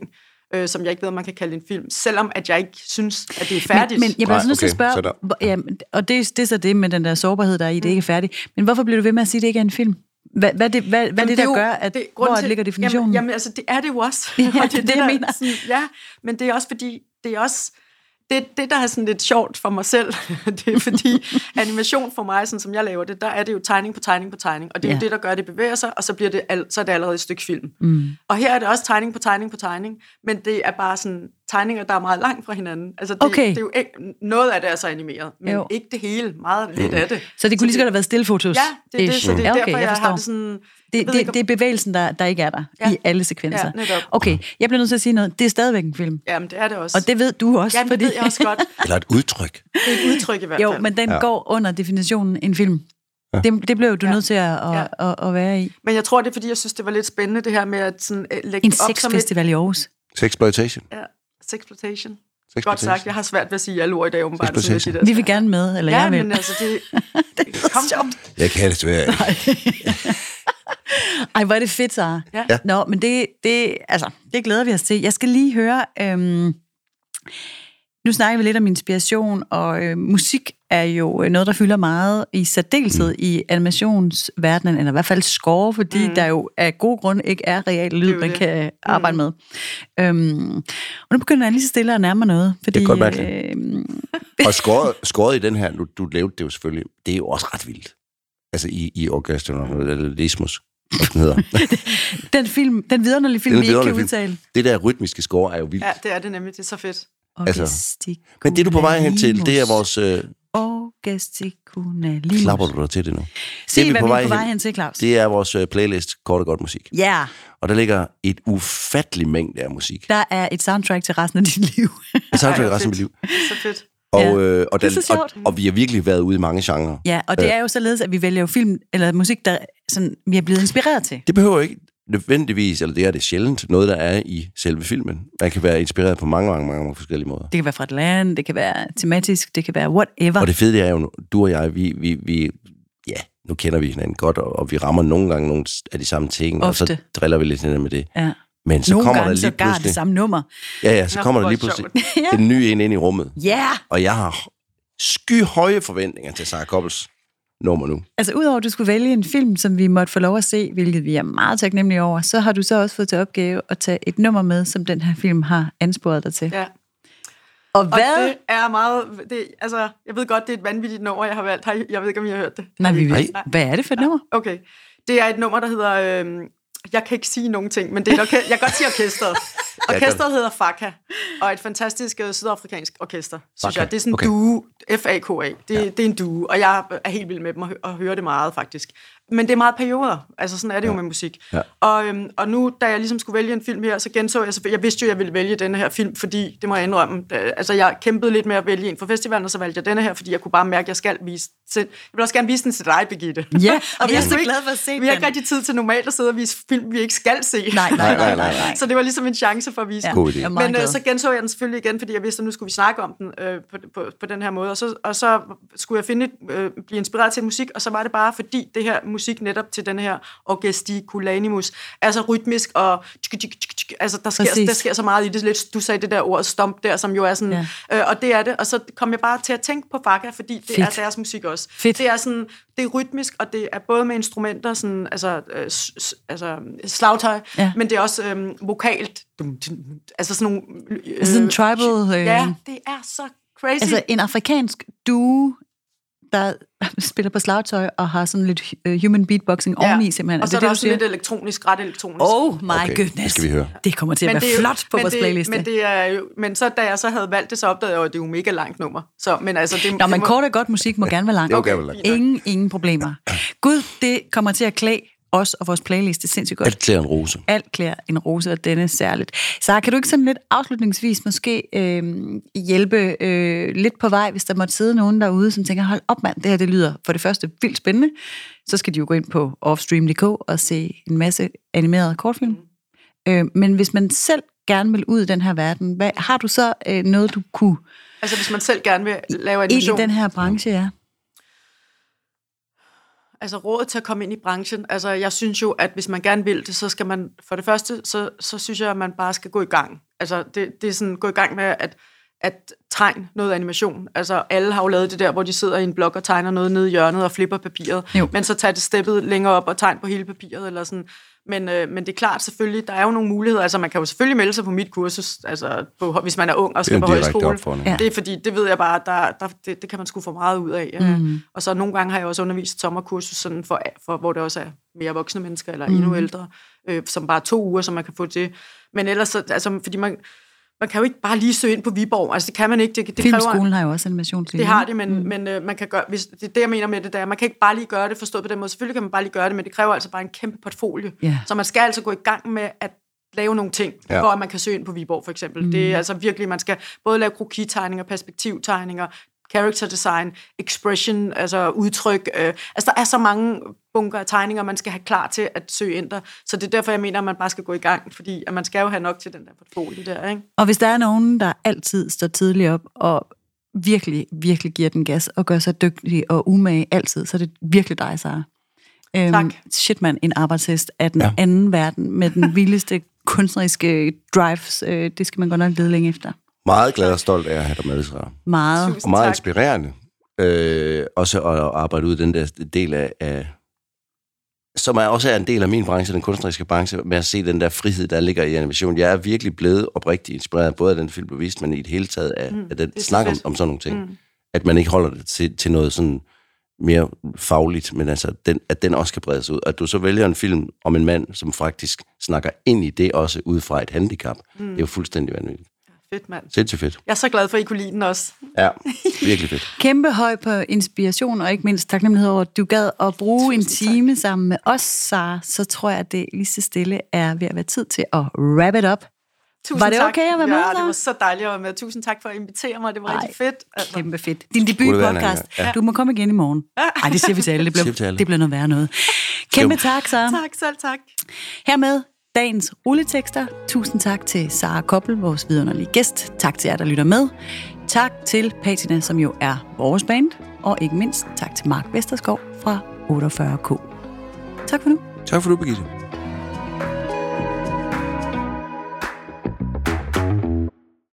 øh, som jeg ikke ved, om man kan kalde en film, selvom at jeg ikke synes, at det er færdigt. Men, men jeg bliver også nødt til at spørge, ja, og det, det er så det med den der sårbarhed, der er i, det ikke er færdigt. Men hvorfor bliver du ved med at sige, at det ikke er en film? Hvad, hvad, er det, hvad, hvad er det, der jo- gør, at det, hvor til- ligger definitionen? Jamen, jamen, altså, det er det jo også. Ja, Og det er det, jeg der, mener. Sådan, ja, men det er også fordi, det er også... Det, det, der er sådan lidt sjovt for mig selv, (laughs) det er fordi (laughs) animation for mig, sådan som jeg laver det, der er det jo tegning på tegning på tegning, og det er Ja. jo det, der gør, at det bevæger sig, og så, bliver det al, så er det allerede et stykke film. Mm. Og her er det også tegning på tegning på tegning, men det er bare sådan tegninger, der er meget langt fra hinanden. Altså, det, Okay. det er jo ikke, noget af det er så animeret, men Jo. jo. ikke det hele, meget lidt af det. så det kunne lige så godt have været stillefotos. Ja, det er det, så det er ja, derfor, okay, jeg jeg har det sådan... Det, det, ikke, om- det er bevægelsen, der, der ikke er der ja. I alle sekvenser. Ja, netop. Okay, jeg bliver nødt til at sige noget. Det er stadigvæk en film. Jamen, det er det også. Og det ved du også. Jamen, det ved jeg også godt. (laughs) Eller et udtryk. Det er et udtryk i hvert Jo, fald. men den ja. Går under definitionen en film. Ja. Det, det blev du ja. Nødt til at, at, Ja. at, at være i. Men jeg tror, det er, fordi jeg synes, det var lidt spændende, det her med at sådan, øh, lægge En op som et... sexfestival i Aarhus. Sexploitation. Ja, sexploitation. Godt sagt. Jeg har svært ved at sige alle ord i dag, åbenbart. sådan med Sexploitation. de der- Vi vil gerne med, eller Ja, jeg vil. men altså, det... (laughs) det er kom, Jeg kan det svært. (laughs) Ej, hvor er det fedt, Sara. Ja. Ja. Nå, men det, det, altså, det glæder vi os til. Jeg skal lige høre... Øhm, nu snakker vi lidt om inspiration, og øh, musik er jo øh, noget, der fylder meget i særdeleshed mm. i animationsverdenen, eller i hvert fald score, fordi mm. der jo af god grund ikke er real lyd, man kan arbejde mm. med. Øhm, og nu begynder jeg lige så stille at nærme mig noget, fordi... Det er godt øhm, Og (laughs) skåret, skåret i den her, nu, du lavede det jo selvfølgelig, det er jo også ret vildt. Altså i, i orgasmen, eller Lismus, den hedder. (laughs) den film, den vidunderlige film, Den vi ikke kan vidunderlige film. udtale. Det der rytmiske score er jo vildt. Ja, det er det nemlig. Det er så fedt. Altså, Men det, du på vej hen til, det er vores... Øh, Orgasticunalimus. klapper du dig til det nu? Se, det, hvad vi er på vej hen til, Claus. Det er vores øh, playlist, kort og godt musik. Ja, yeah. Og der ligger et ufattelig mængde af musik. der er et soundtrack til resten af dit liv. Det soundtrack hvor resten af mit liv. (laughs) Så fedt. Og, Ja. øh, og, Det er den, og, og vi har virkelig været ude i mange genrer. ja, og det er jo således, at vi vælger jo film eller musik, der sådan, vi er blevet inspireret til. Det behøver ikke nødvendigvis, eller det er det sjældent, noget, der er i selve filmen. Man kan være inspireret på mange, mange, mange, forskellige måder. Det kan være fra et land, det kan være tematisk, det kan være whatever. Og det fede er jo, du og jeg, vi, vi, vi ja, nu kender vi hinanden godt, og, og vi rammer nogle gange nogle af de samme ting, og så Ofte. driller vi lidt hinanden med det. Ja. Men så Nogle kommer gange der lige sågar det pludselig... samme nummer. Ja, ja, så Nå, kommer der lige pludselig (laughs) en ny en ind i rummet. Ja! Og jeg har skyhøje forventninger til Sarah Koppels nummer nu. Altså, udover at du skulle vælge en film, som vi måtte få lov at se, hvilket vi er meget taknemmelige over, så har du så også fået til opgave at tage et nummer med, som den her film har ansporet dig til. Ja. Og Og hvad? det er meget... Det, altså, jeg ved godt, det er et vanvittigt nummer, jeg har valgt. Jeg ved ikke, om I har hørt det. Nej, vi ved. Hvad er det for et nummer? Okay. Det er et nummer, der hedder... Øh, jeg kan ikke sige nogen ting, men det er orke- jeg kan godt sige orkestret. Orkestret hedder Faka, og et fantastisk øh, sydafrikansk orkester, synes Faka, jeg. Det er sådan en okay. duo, F-A-K-A. Det, ja. det er en duo, og jeg er helt vild med dem og, hø- og hører det meget, faktisk. Men det er meget perioder. Altså, sådan er det ja. jo med musik. Ja. Og, øhm, og nu, da jeg ligesom skulle vælge en film her, så genså jeg. Jeg vidste jo, jeg ville vælge denne her film, fordi, det må jeg indrømme, da, altså jeg kæmpede lidt med at vælge en for festivalen, og så valgte jeg denne her, fordi jeg kunne bare mærke, at jeg skal vise... Til, jeg vil også gerne vise den til dig, Birgitte. Ja, (laughs) og og vi jeg er så ikke- glad for at se Vi har ikke den. rigtig tid til normalt at sidde og vise film, vi ikke skal se. Nej, nej, Nej, nej, (laughs) nej, nej. nej. nej. Så det var ligesom en chance for at vise Ja, den. God idé. Men øh, så genså jeg den selvfølgelig igen, fordi jeg vidste, at nu skulle vi snakke om den øh, på, på, på den her måde. Og så, og så skulle jeg finde øh, blive inspireret til musik, og så var det bare fordi det her musik netop til den her orgesticulanemus er så rytmisk, og tsk, tsk, tsk, tsk, altså der sker, Præcis. der sker så meget i det. Lidt, du sagde det der ord stomp der, som jo er sådan, Ja. øh, og det er det. Og så kom jeg bare til at tænke på Faka, fordi det Fedt. er deres musik også. Fedt. Det er sådan, det er rytmisk, og det er både med instrumenter, sådan, altså, øh, s- s- altså slagtøj, Ja. men det er også øh, vokalt. Dum, dum. Altså sådan nogle... Øh, Altså sådan en tribal, øh, Ja, det er så crazy. Altså en afrikansk duo, der (laughs) spiller på slagtøj og har sådan lidt uh, human beatboxing ja. oveni simpelthen. Og så er det, der du også siger? lidt elektronisk, ret elektronisk. Oh my Okay, goodness. det skal vi høre. Det kommer til at Men være det er jo- flot på men vores det, playliste. Men, det er jo, men så da jeg så havde valgt det, så opdagede jeg jo, at det er jo mega langt nummer. Så, men altså, det, Nå, det men må- kort og godt musik må gerne være langt. Det være langt. Ingen, ingen problemer. Gud, det kommer til at klæde os og vores playliste sindssygt godt. Alt klæder en rose. alt klæder en rose, og denne særligt. Så kan du ikke sådan lidt afslutningsvis måske øh, hjælpe øh, lidt på vej, hvis der måtte sidde nogen derude, som tænker, hold op mand, det her det lyder for det første vildt spændende. Så skal de jo gå ind på offstream.dk og se en masse animerede kortfilm. Øh, men hvis man selv gerne vil ud i den her verden, hvad, har du så øh, noget, du kunne Altså, hvis man selv gerne vil lave ind i animation. den her branche, ja? Altså rådet til at komme ind i branchen. Altså jeg synes jo, at hvis man gerne vil det, så skal man, for det første, så, så synes jeg, at man bare skal gå i gang. Altså det, det er sådan, gå i gang med at, at tegne noget animation. Altså alle har jo lavet det der, hvor de sidder i en blok og tegner noget nede i hjørnet og flipper papiret. Jo. Men så tager det steppet længere op og tegn på hele papiret. Eller sådan. Men, øh, men det er klart selvfølgelig, der er jo nogle muligheder. Altså man kan jo selvfølgelig melde sig på mit kursus, altså på, hvis man er ung og skal på højskole. Ja. Det er fordi, det ved jeg bare, der, der, det, det kan man sgu få meget ud af. Mm. Og så nogle gange har jeg også undervist sommerkursus, sådan for, for, hvor det også er mere voksne mennesker, eller mm. endnu ældre, øh, som bare to uger, som man kan få det. Men ellers, så, altså, fordi man, man kan jo ikke bare lige søge ind på Viborg. Altså, det kan man ikke. Det, det kræver, Filmskolen har jo også animationslinje. det har det, men, mm. men øh, man kan gøre, hvis, det er det, jeg mener med det der. Man kan ikke bare lige gøre det, forstået på den måde. Selvfølgelig kan man bare lige gøre det, men det kræver altså bare en kæmpe portfolio. Ja. Så man skal altså gå i gang med at lave nogle ting, Ja. ja. for at man kan søge ind på Viborg, for eksempel. Mm. Det er altså virkelig, man skal både lave krokitegninger, perspektivtegninger, character design, expression, altså udtryk. Øh, altså, der er så mange bunker af tegninger, man skal have klar til at søge ind der. Så det er derfor, jeg mener, at man bare skal gå i gang, fordi at man skal jo have nok til den der portfolio der, ikke? Og hvis der er nogen, der altid står tidligt op og virkelig, virkelig giver den gas og gør sig dygtig og umage altid, så er det virkelig dig, Sara. Øhm, Tak. Shit, man, en arbejdshest af den Ja. ja. anden verden med den vildeste kunstneriske drives. Øh, det skal man godt nok lede længe efter. Meget glad og stolt af at have dig med, Sarah. Meget. Tusind Og meget tak. inspirerende. Øh, også at arbejde ud i den der del af, af som er også er en del af min branche, den kunstneriske branche, med at se den der frihed, der ligger i animation. Jeg er virkelig blevet oprigtigt inspireret, både af den film, du viste, men i det hele taget af, mm, af den snak om, om sådan nogle ting. Mm. At man ikke holder det til, til noget sådan mere fagligt, men altså, den, at den også kan bredes ud. At du så vælger en film om en mand, som faktisk snakker ind i det også ud fra et handicap, mm. det er jo fuldstændig vanvittigt. Fedt, mand. Sindssygt fedt. Jeg er så glad for, at I kunne lide den også. Ja, virkelig fedt. (laughs) Kæmpe høj på inspiration, og ikke mindst taknemmelighed over, at du gad at bruge Tusind en time sammen med os, Sara. Så tror jeg, at det lige så stille er ved at være tid til at wrap it up. Tusind Var det tak. okay at være med, Ja, det var så dejligt at være med. Tusind tak for at invitere mig. Det var Ej, rigtig fedt. Altså. Kæmpe fedt. Din debut-podcast. anden gang? Du må komme igen i morgen. Nej, det siger vi til alle. Det bliver, det bliver noget værre noget. (laughs) Kæmpe tak, Sara. Tak, selv tak. Hermed dagens rulletekster. Tusind tak til Sara Koppel, vores vidunderlige gæst. Tak til jer, der lytter med. Tak til Patina, som jo er vores band. Og ikke mindst tak til Mark Vesterskov fra 48K. Tak for nu. Tak for du, Birgitte.